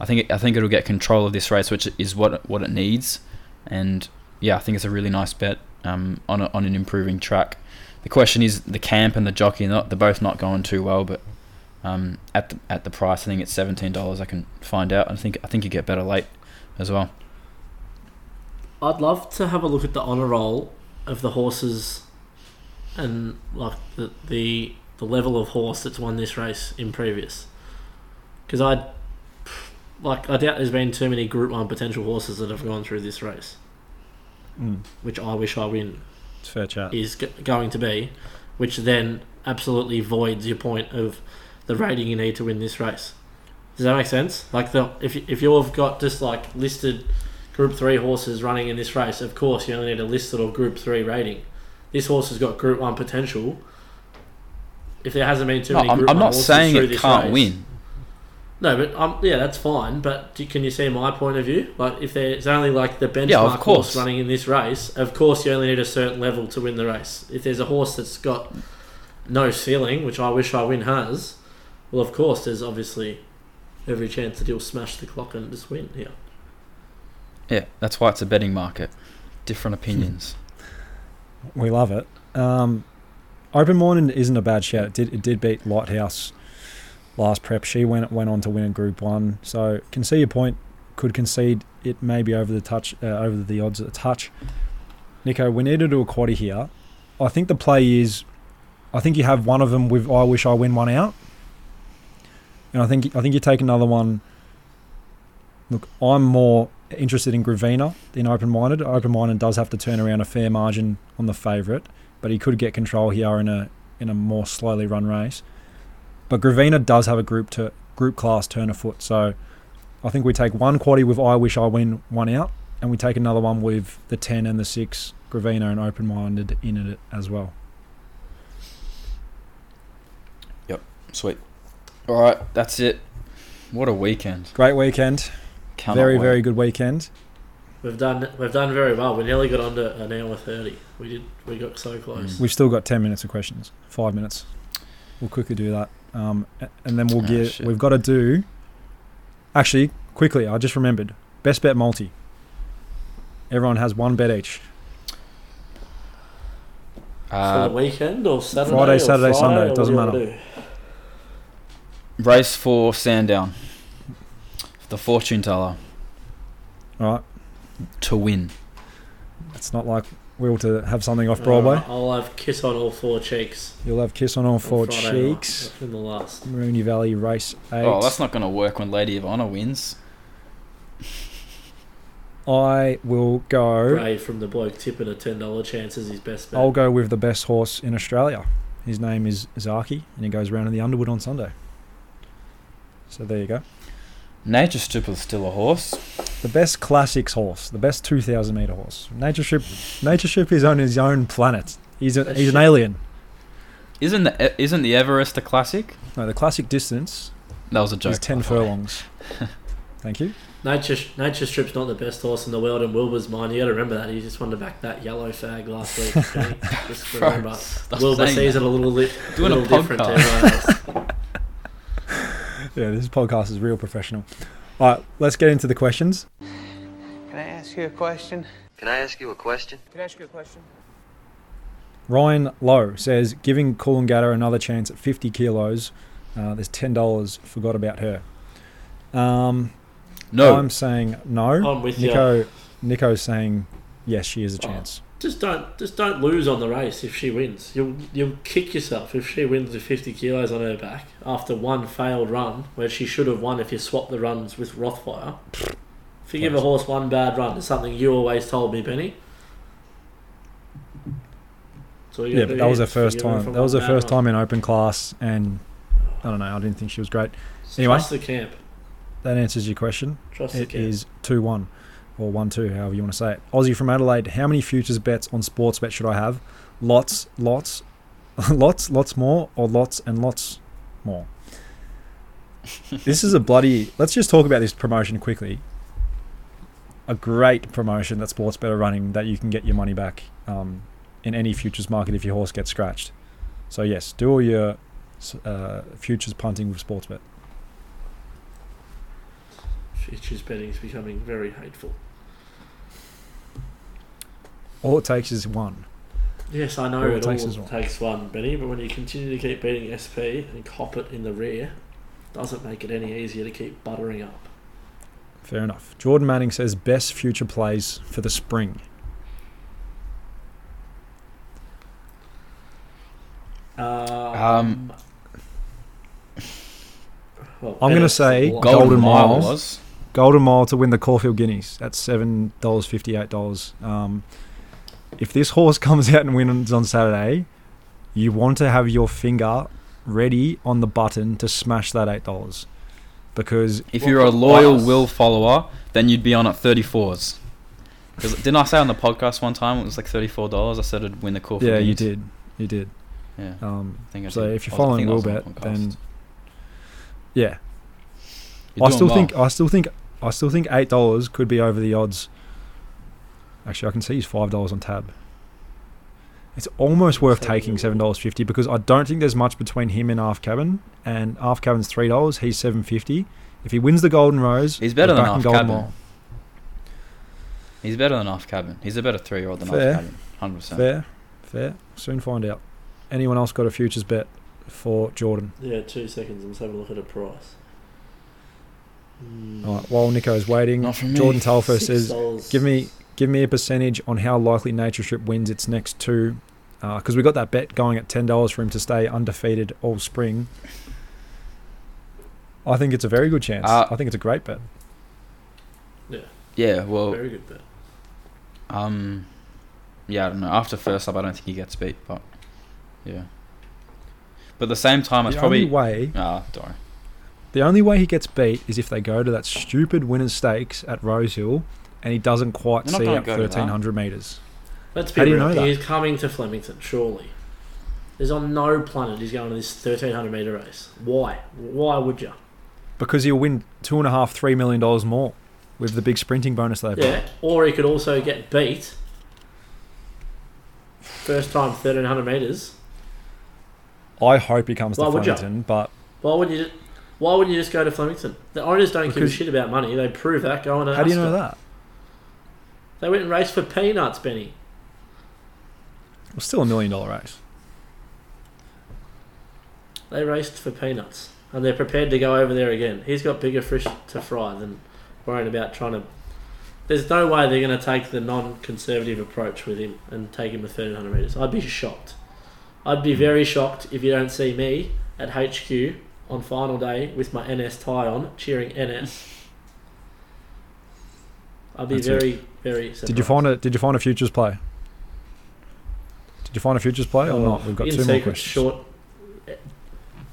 I think it, I think it'll get control of this race, which is what what it needs. And yeah, I think it's a really nice bet um, on a, on an improving track. The question is the camp and the jockey. Not they're both not going too well, but um, at the at the price, I think it's seventeen dollars. I can find out. I think I think you get better late as well. I'd love to have a look at the honour roll of the horses and like the the, the level of horse that's won this race in previous. Because I like I doubt there's been too many Group One potential horses that have gone through this race, Mm, which I wish I win it's fair chat. is g- going to be, which then absolutely voids your point of the rating you need to win this race. Does that make sense? Like the if if you've got just like listed Group Three horses running in this race, of course you only need a listed or Group Three rating. This horse has got Group One potential. If there hasn't been too No, many I'm, I'm not saying it can't race- win. No, but um, yeah, that's fine. But do, can you see my point of view? Like, if there's only like the benchmark Yeah, horse running in this race, of course you only need a certain level to win the race. If there's a horse that's got no ceiling, which I wish I win has, well, of course there's obviously every chance that he'll smash the clock and just win here. Yeah, that's why it's a betting market. Different opinions. We love it. Um, Open Morning isn't a bad shout. It did it did beat Lighthouse last prep. She went went on to win a Group One. So can see your point. Could concede it maybe over the touch uh, over the odds at a touch. Nico, we need to do a quaddy here. I think the play is, I think you have one of them with I wish I win one out, and I think I think you take another one. Look, I'm more interested in Gravina than open minded. Open minded does have to turn around a fair margin on the favourite, but he could get control here in a in a more slowly run race. But Gravina does have a group to group class turn of foot, so I think we take one quaddy with I wish I win one out, and we take another one with the ten and the six Gravina and open minded in it as well. Yep, sweet. All right, that's it. What a weekend. Great weekend, Cannot very wait. very good weekend. We've done we've done very well. We nearly got under an hour thirty. We did. We got so close. We've still got ten minutes of questions, five minutes. We'll quickly do that, um, and then we'll Ah, get. shit. we've got to do. Actually, quickly, I just remembered. Best bet multi. Everyone has one bet each. For Uh, the weekend or Saturday? Friday, or Saturday, Friday, Sunday, it doesn't do you wanna matter. do? Race for Sandown. The fortune teller All right. to win. It's not like Will to have something off Broadway. Uh, I'll have kiss on all four cheeks. You'll have kiss on all on four Friday night, cheeks. in the last. Moonee Valley race eight. Oh, that's not going to work when Lady of Honor wins. I will go. Brave from the bloke tipping a ten dollar chance as his best bet. I'll go with the best horse in Australia. His name is Zaaki, and he goes around in the Underwood on Sunday. So there you go. Nature Strip is still a horse. the best classics horse, the best 2,000 meter horse. Nature Strip, Nature Strip is on his own planet. He's a, he's an alien. Isn't the isn't the Everest a classic? No, the classic distance That was a joke. is 10 by the way. furlongs. Thank you. Nature Nature Strip's not the best horse in the world in Wilbur's mind. You got to remember that. He just wanted to back that yellow fag last week. Benny. just Bro, remember, stop Wilbur sees that. it a little, li- Doing a little different to everyone else. Yeah, this podcast is real professional. All right, let's get into the questions. Can I ask you a question? Can I ask you a question? Can I ask you a question? Ryan Lowe says, giving Coolangatta another chance at 50 kilos, uh, there's $10. Forgot about her. Um, No, I'm saying no. I'm with ya. Nico, Nico's saying yes, she is a Oh. chance. Just don't, just don't lose on the race if she wins. You'll, you'll kick yourself if she wins with 50 kilos on her back after one failed run where she should have won if you swap the runs with Rothfire. If you give a horse one bad run, it's something you always told me, Benny. Yeah, but that was her first time. That was her first time in open class, and I don't know. I didn't think she was great. Anyway. Trust the camp. That answers your question. Trust the camp. is 2 1 or 1 2, however you want to say it. Aussie from Adelaide, how many futures bets on Sportsbet should I have? Lots, lots, lots, lots more, or lots and lots more? this is a bloody. Let's just talk about this promotion quickly. A great promotion that Sportsbet are running that you can get your money back um, in any futures market if your horse gets scratched. So, yes, do all your uh, futures punting with Sportsbet. Futures betting is becoming very hateful. All it takes is one. Yes, I know All it it takes all is one. takes one, Benny, but when you continue to keep beating SP and cop it in the rear, doesn't make it any easier to keep buttering up. Fair enough. Jordan Manning says best future plays for the spring. Um, well, I'm gonna say. Golden Golden Mile Miles. Golden Mile to win the Caulfield Guineas. That's seven dollars fifty eight dollars. Um, if this horse comes out and wins on Saturday, you want to have your finger ready on the button to smash that eight dollars, because If Well, you're a loyal us- Will follower, then you'd be on at 34s. 'Cause didn't I say on the podcast one time it was like $34? I said it'd win the Caulfield yeah, you did, you did. Yeah. Um, I think I so did. if you're I was- I following think Will was the Bet, then yeah, You're I still well. think I still think I still think eight dollars could be over the odds. Actually, I can see he's five dollars on tab. It's almost worth taking seven dollars fifty because I don't think there's much between him and Half Cabin, and Half Cabin's three dollars. He's seven fifty. If he wins the Golden Rose, He's better than back in Half Golden Cabin. Mile. He's better than off cabin. He's a better three year old than Fair. off cabin. Hundred percent. Fair, fair. Soon find out. Anyone else got a futures bet for Jordan? Yeah, two seconds. I'm just having a look at a price. Mm, All right, while Nico's waiting, Not from me. Jordan Telfer says. Give me give me a percentage on how likely Nature Strip wins its next two, because we got that bet going at ten dollars for him to stay undefeated all spring. I think it's a very good chance. Uh, I think it's a great bet. Yeah. Yeah. Well. very good bet. Um. Yeah. I don't know. After first up, I don't think he gets beat. But yeah. But at the same time, it's probably The probably. only way Ah, don't worry. the only way he gets beat is if they go to that stupid winners stakes at Rosehill, and he doesn't quite They're not see gonna up go to that. thirteen hundred meters. Let's be How do you real. know that? He's coming to Flemington, surely. There's on no planet he's going to this 1300 metre race. Why? Why would you? Because he'll win two and a half, three million dollars more with the big sprinting bonus they've got. Yeah. Or he could also get beat. First time 1300 metres. I hope he comes Why to would ya? Flemington, but Why wouldn't you? Why wouldn't you just go to Flemington? The owners don't give a Because- shit about money. They prove that going to. how do you know Ascot. that? They went and raced for peanuts, Benny. It was still a million dollar race. They raced for peanuts, and they're prepared to go over there again. He's got bigger fish to fry than worrying about trying to. There's no way they're going to take the non-conservative approach with him and take him to 1300 meters. I'd be shocked. I'd be very shocked if you don't see me at HQ on final day with my NS tie on, cheering NS. I'd be That's it. very, very. Surprised. Did you find a Did you find a futures play? Did you find a futures play or Oh, not? We've got in two more questions. Short. eh,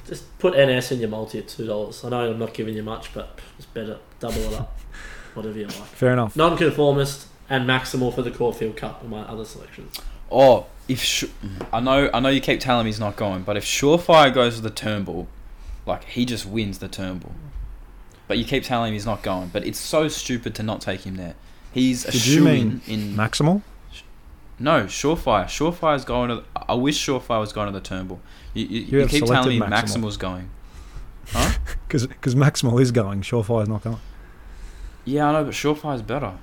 Just put NS in your multi at two dollars. I know I'm not giving you much, but it's better double it up. whatever you like. Fair enough. Non-conformist and maximal for the Caulfield Cup are my other selections. Oh, if Sh- I know, I know you keep telling me he's not going, but if Surefire goes to the Turnbull, like he just wins the Turnbull. But you keep telling him he's not going, but it's so stupid to not take him there. He's a Did you mean shoo-in Maximal? no Surefire. Surefire's going to. I wish Surefire was going to the Turnbull. You, you, You you, keep telling me Maximal. Maximal's going. Huh? Because Maximal is going. Surefire's not going. Yeah, I know, but Surefire's better.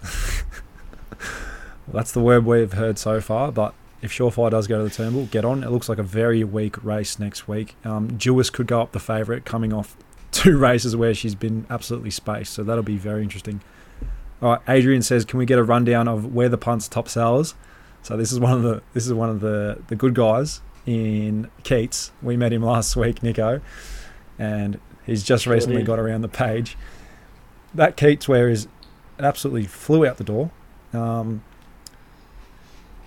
That's the word we've heard so far. But if Surefire does go to the Turnbull, get on. It looks like a very weak race next week. Um, Jewess could go up the favourite, coming off two races where she's been absolutely spaced. So that'll be very interesting. All right, Adrian says, can we get a rundown of where the punts top sellers? So this is one of the this is one of the the good guys in Keats. We met him last week, Nico, and he's just Sure recently did. got around the page. That Keats wear is absolutely flew out the door. Um,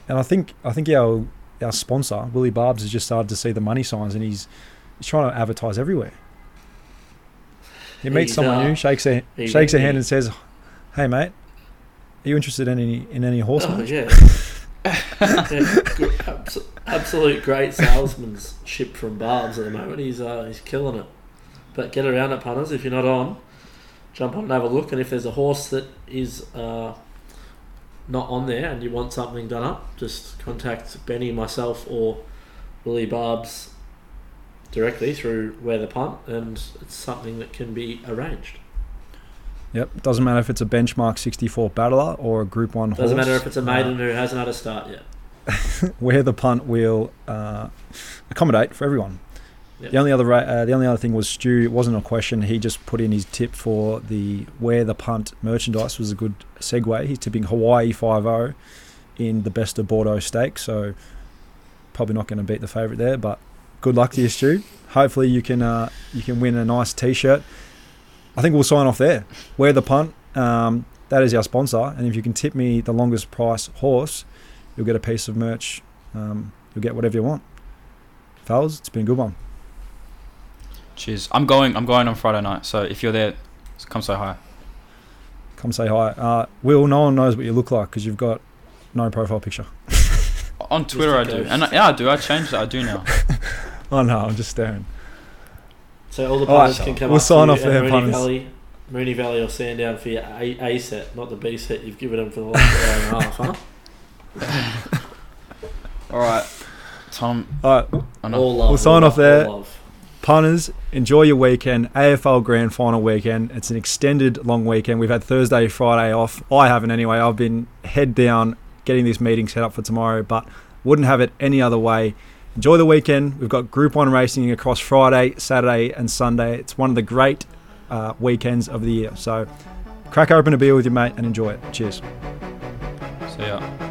and I think I think our our sponsor Willie Barbs has just started to see the money signs, and he's he's trying to advertise everywhere. He meets someone uh, new, shakes a he- shakes a he- hand, and says, "Hey, mate, are you interested in any in any horse Oh match?" yeah. yeah absolute great salesmanship from Barbs at the moment. He's uh, he's killing it. But get around it, punters. If you're not on, jump on and have a look. And if there's a horse that is uh, not on there and you want something done up, just contact Benny, myself, or Willie Barbs directly through Where the Punt, and it's something that can be arranged. Yep. Doesn't matter if it's a benchmark 64 battler or a Group One Doesn't horse. matter if it's a maiden who hasn't had a start yet. where the punt will uh, accommodate for everyone. Yep. The only other uh, the only other thing was Stu. It wasn't a question. He just put in his tip for the where the punt merchandise was a good segue. He's tipping Hawaii 5-0 in the best of Bordeaux Stakes. So probably not going to beat the favourite there. But good luck to you, Stu. Hopefully you can uh, you can win a nice T-shirt. I think we'll sign off there. Where the punt. Um, that is our sponsor, and if you can tip me the longest price horse, you'll get a piece of merch. Um, you'll get whatever you want. Fellas, it's been a good one. Cheers. I'm going. I'm going on Friday night. So if you're there, come say hi. Come say hi. Uh, Will, no one knows what you look like because you've got no profile picture. On Twitter, I do, and I, yeah, I do. I changed it. I do now. Oh no, I'm just staring. So all the All right, punters can come we'll up sign to off you at there, Moonee punters. Valley, Moonee Valley or Sandown for your A, A set, not the B set you've given them for the last hour and a half, huh? All right, Tom. All right, I. All love. We'll sign all off there. all punters, enjoy your weekend. AFL Grand Final weekend. It's an extended long weekend. We've had Thursday, Friday off. I haven't anyway. I've been head down getting this meeting set up for tomorrow, but wouldn't have it any other way. Enjoy the weekend. We've got Group One racing across Friday, Saturday, and Sunday. It's one of the great uh, weekends of the year. So, crack open a beer with your mate and enjoy it. Cheers. See ya.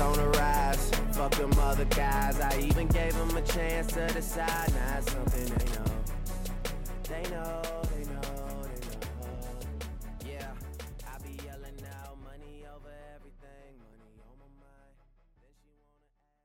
On the rise. Fuck them other guys. I even gave them a chance to decide. Now nah, something they know. They know.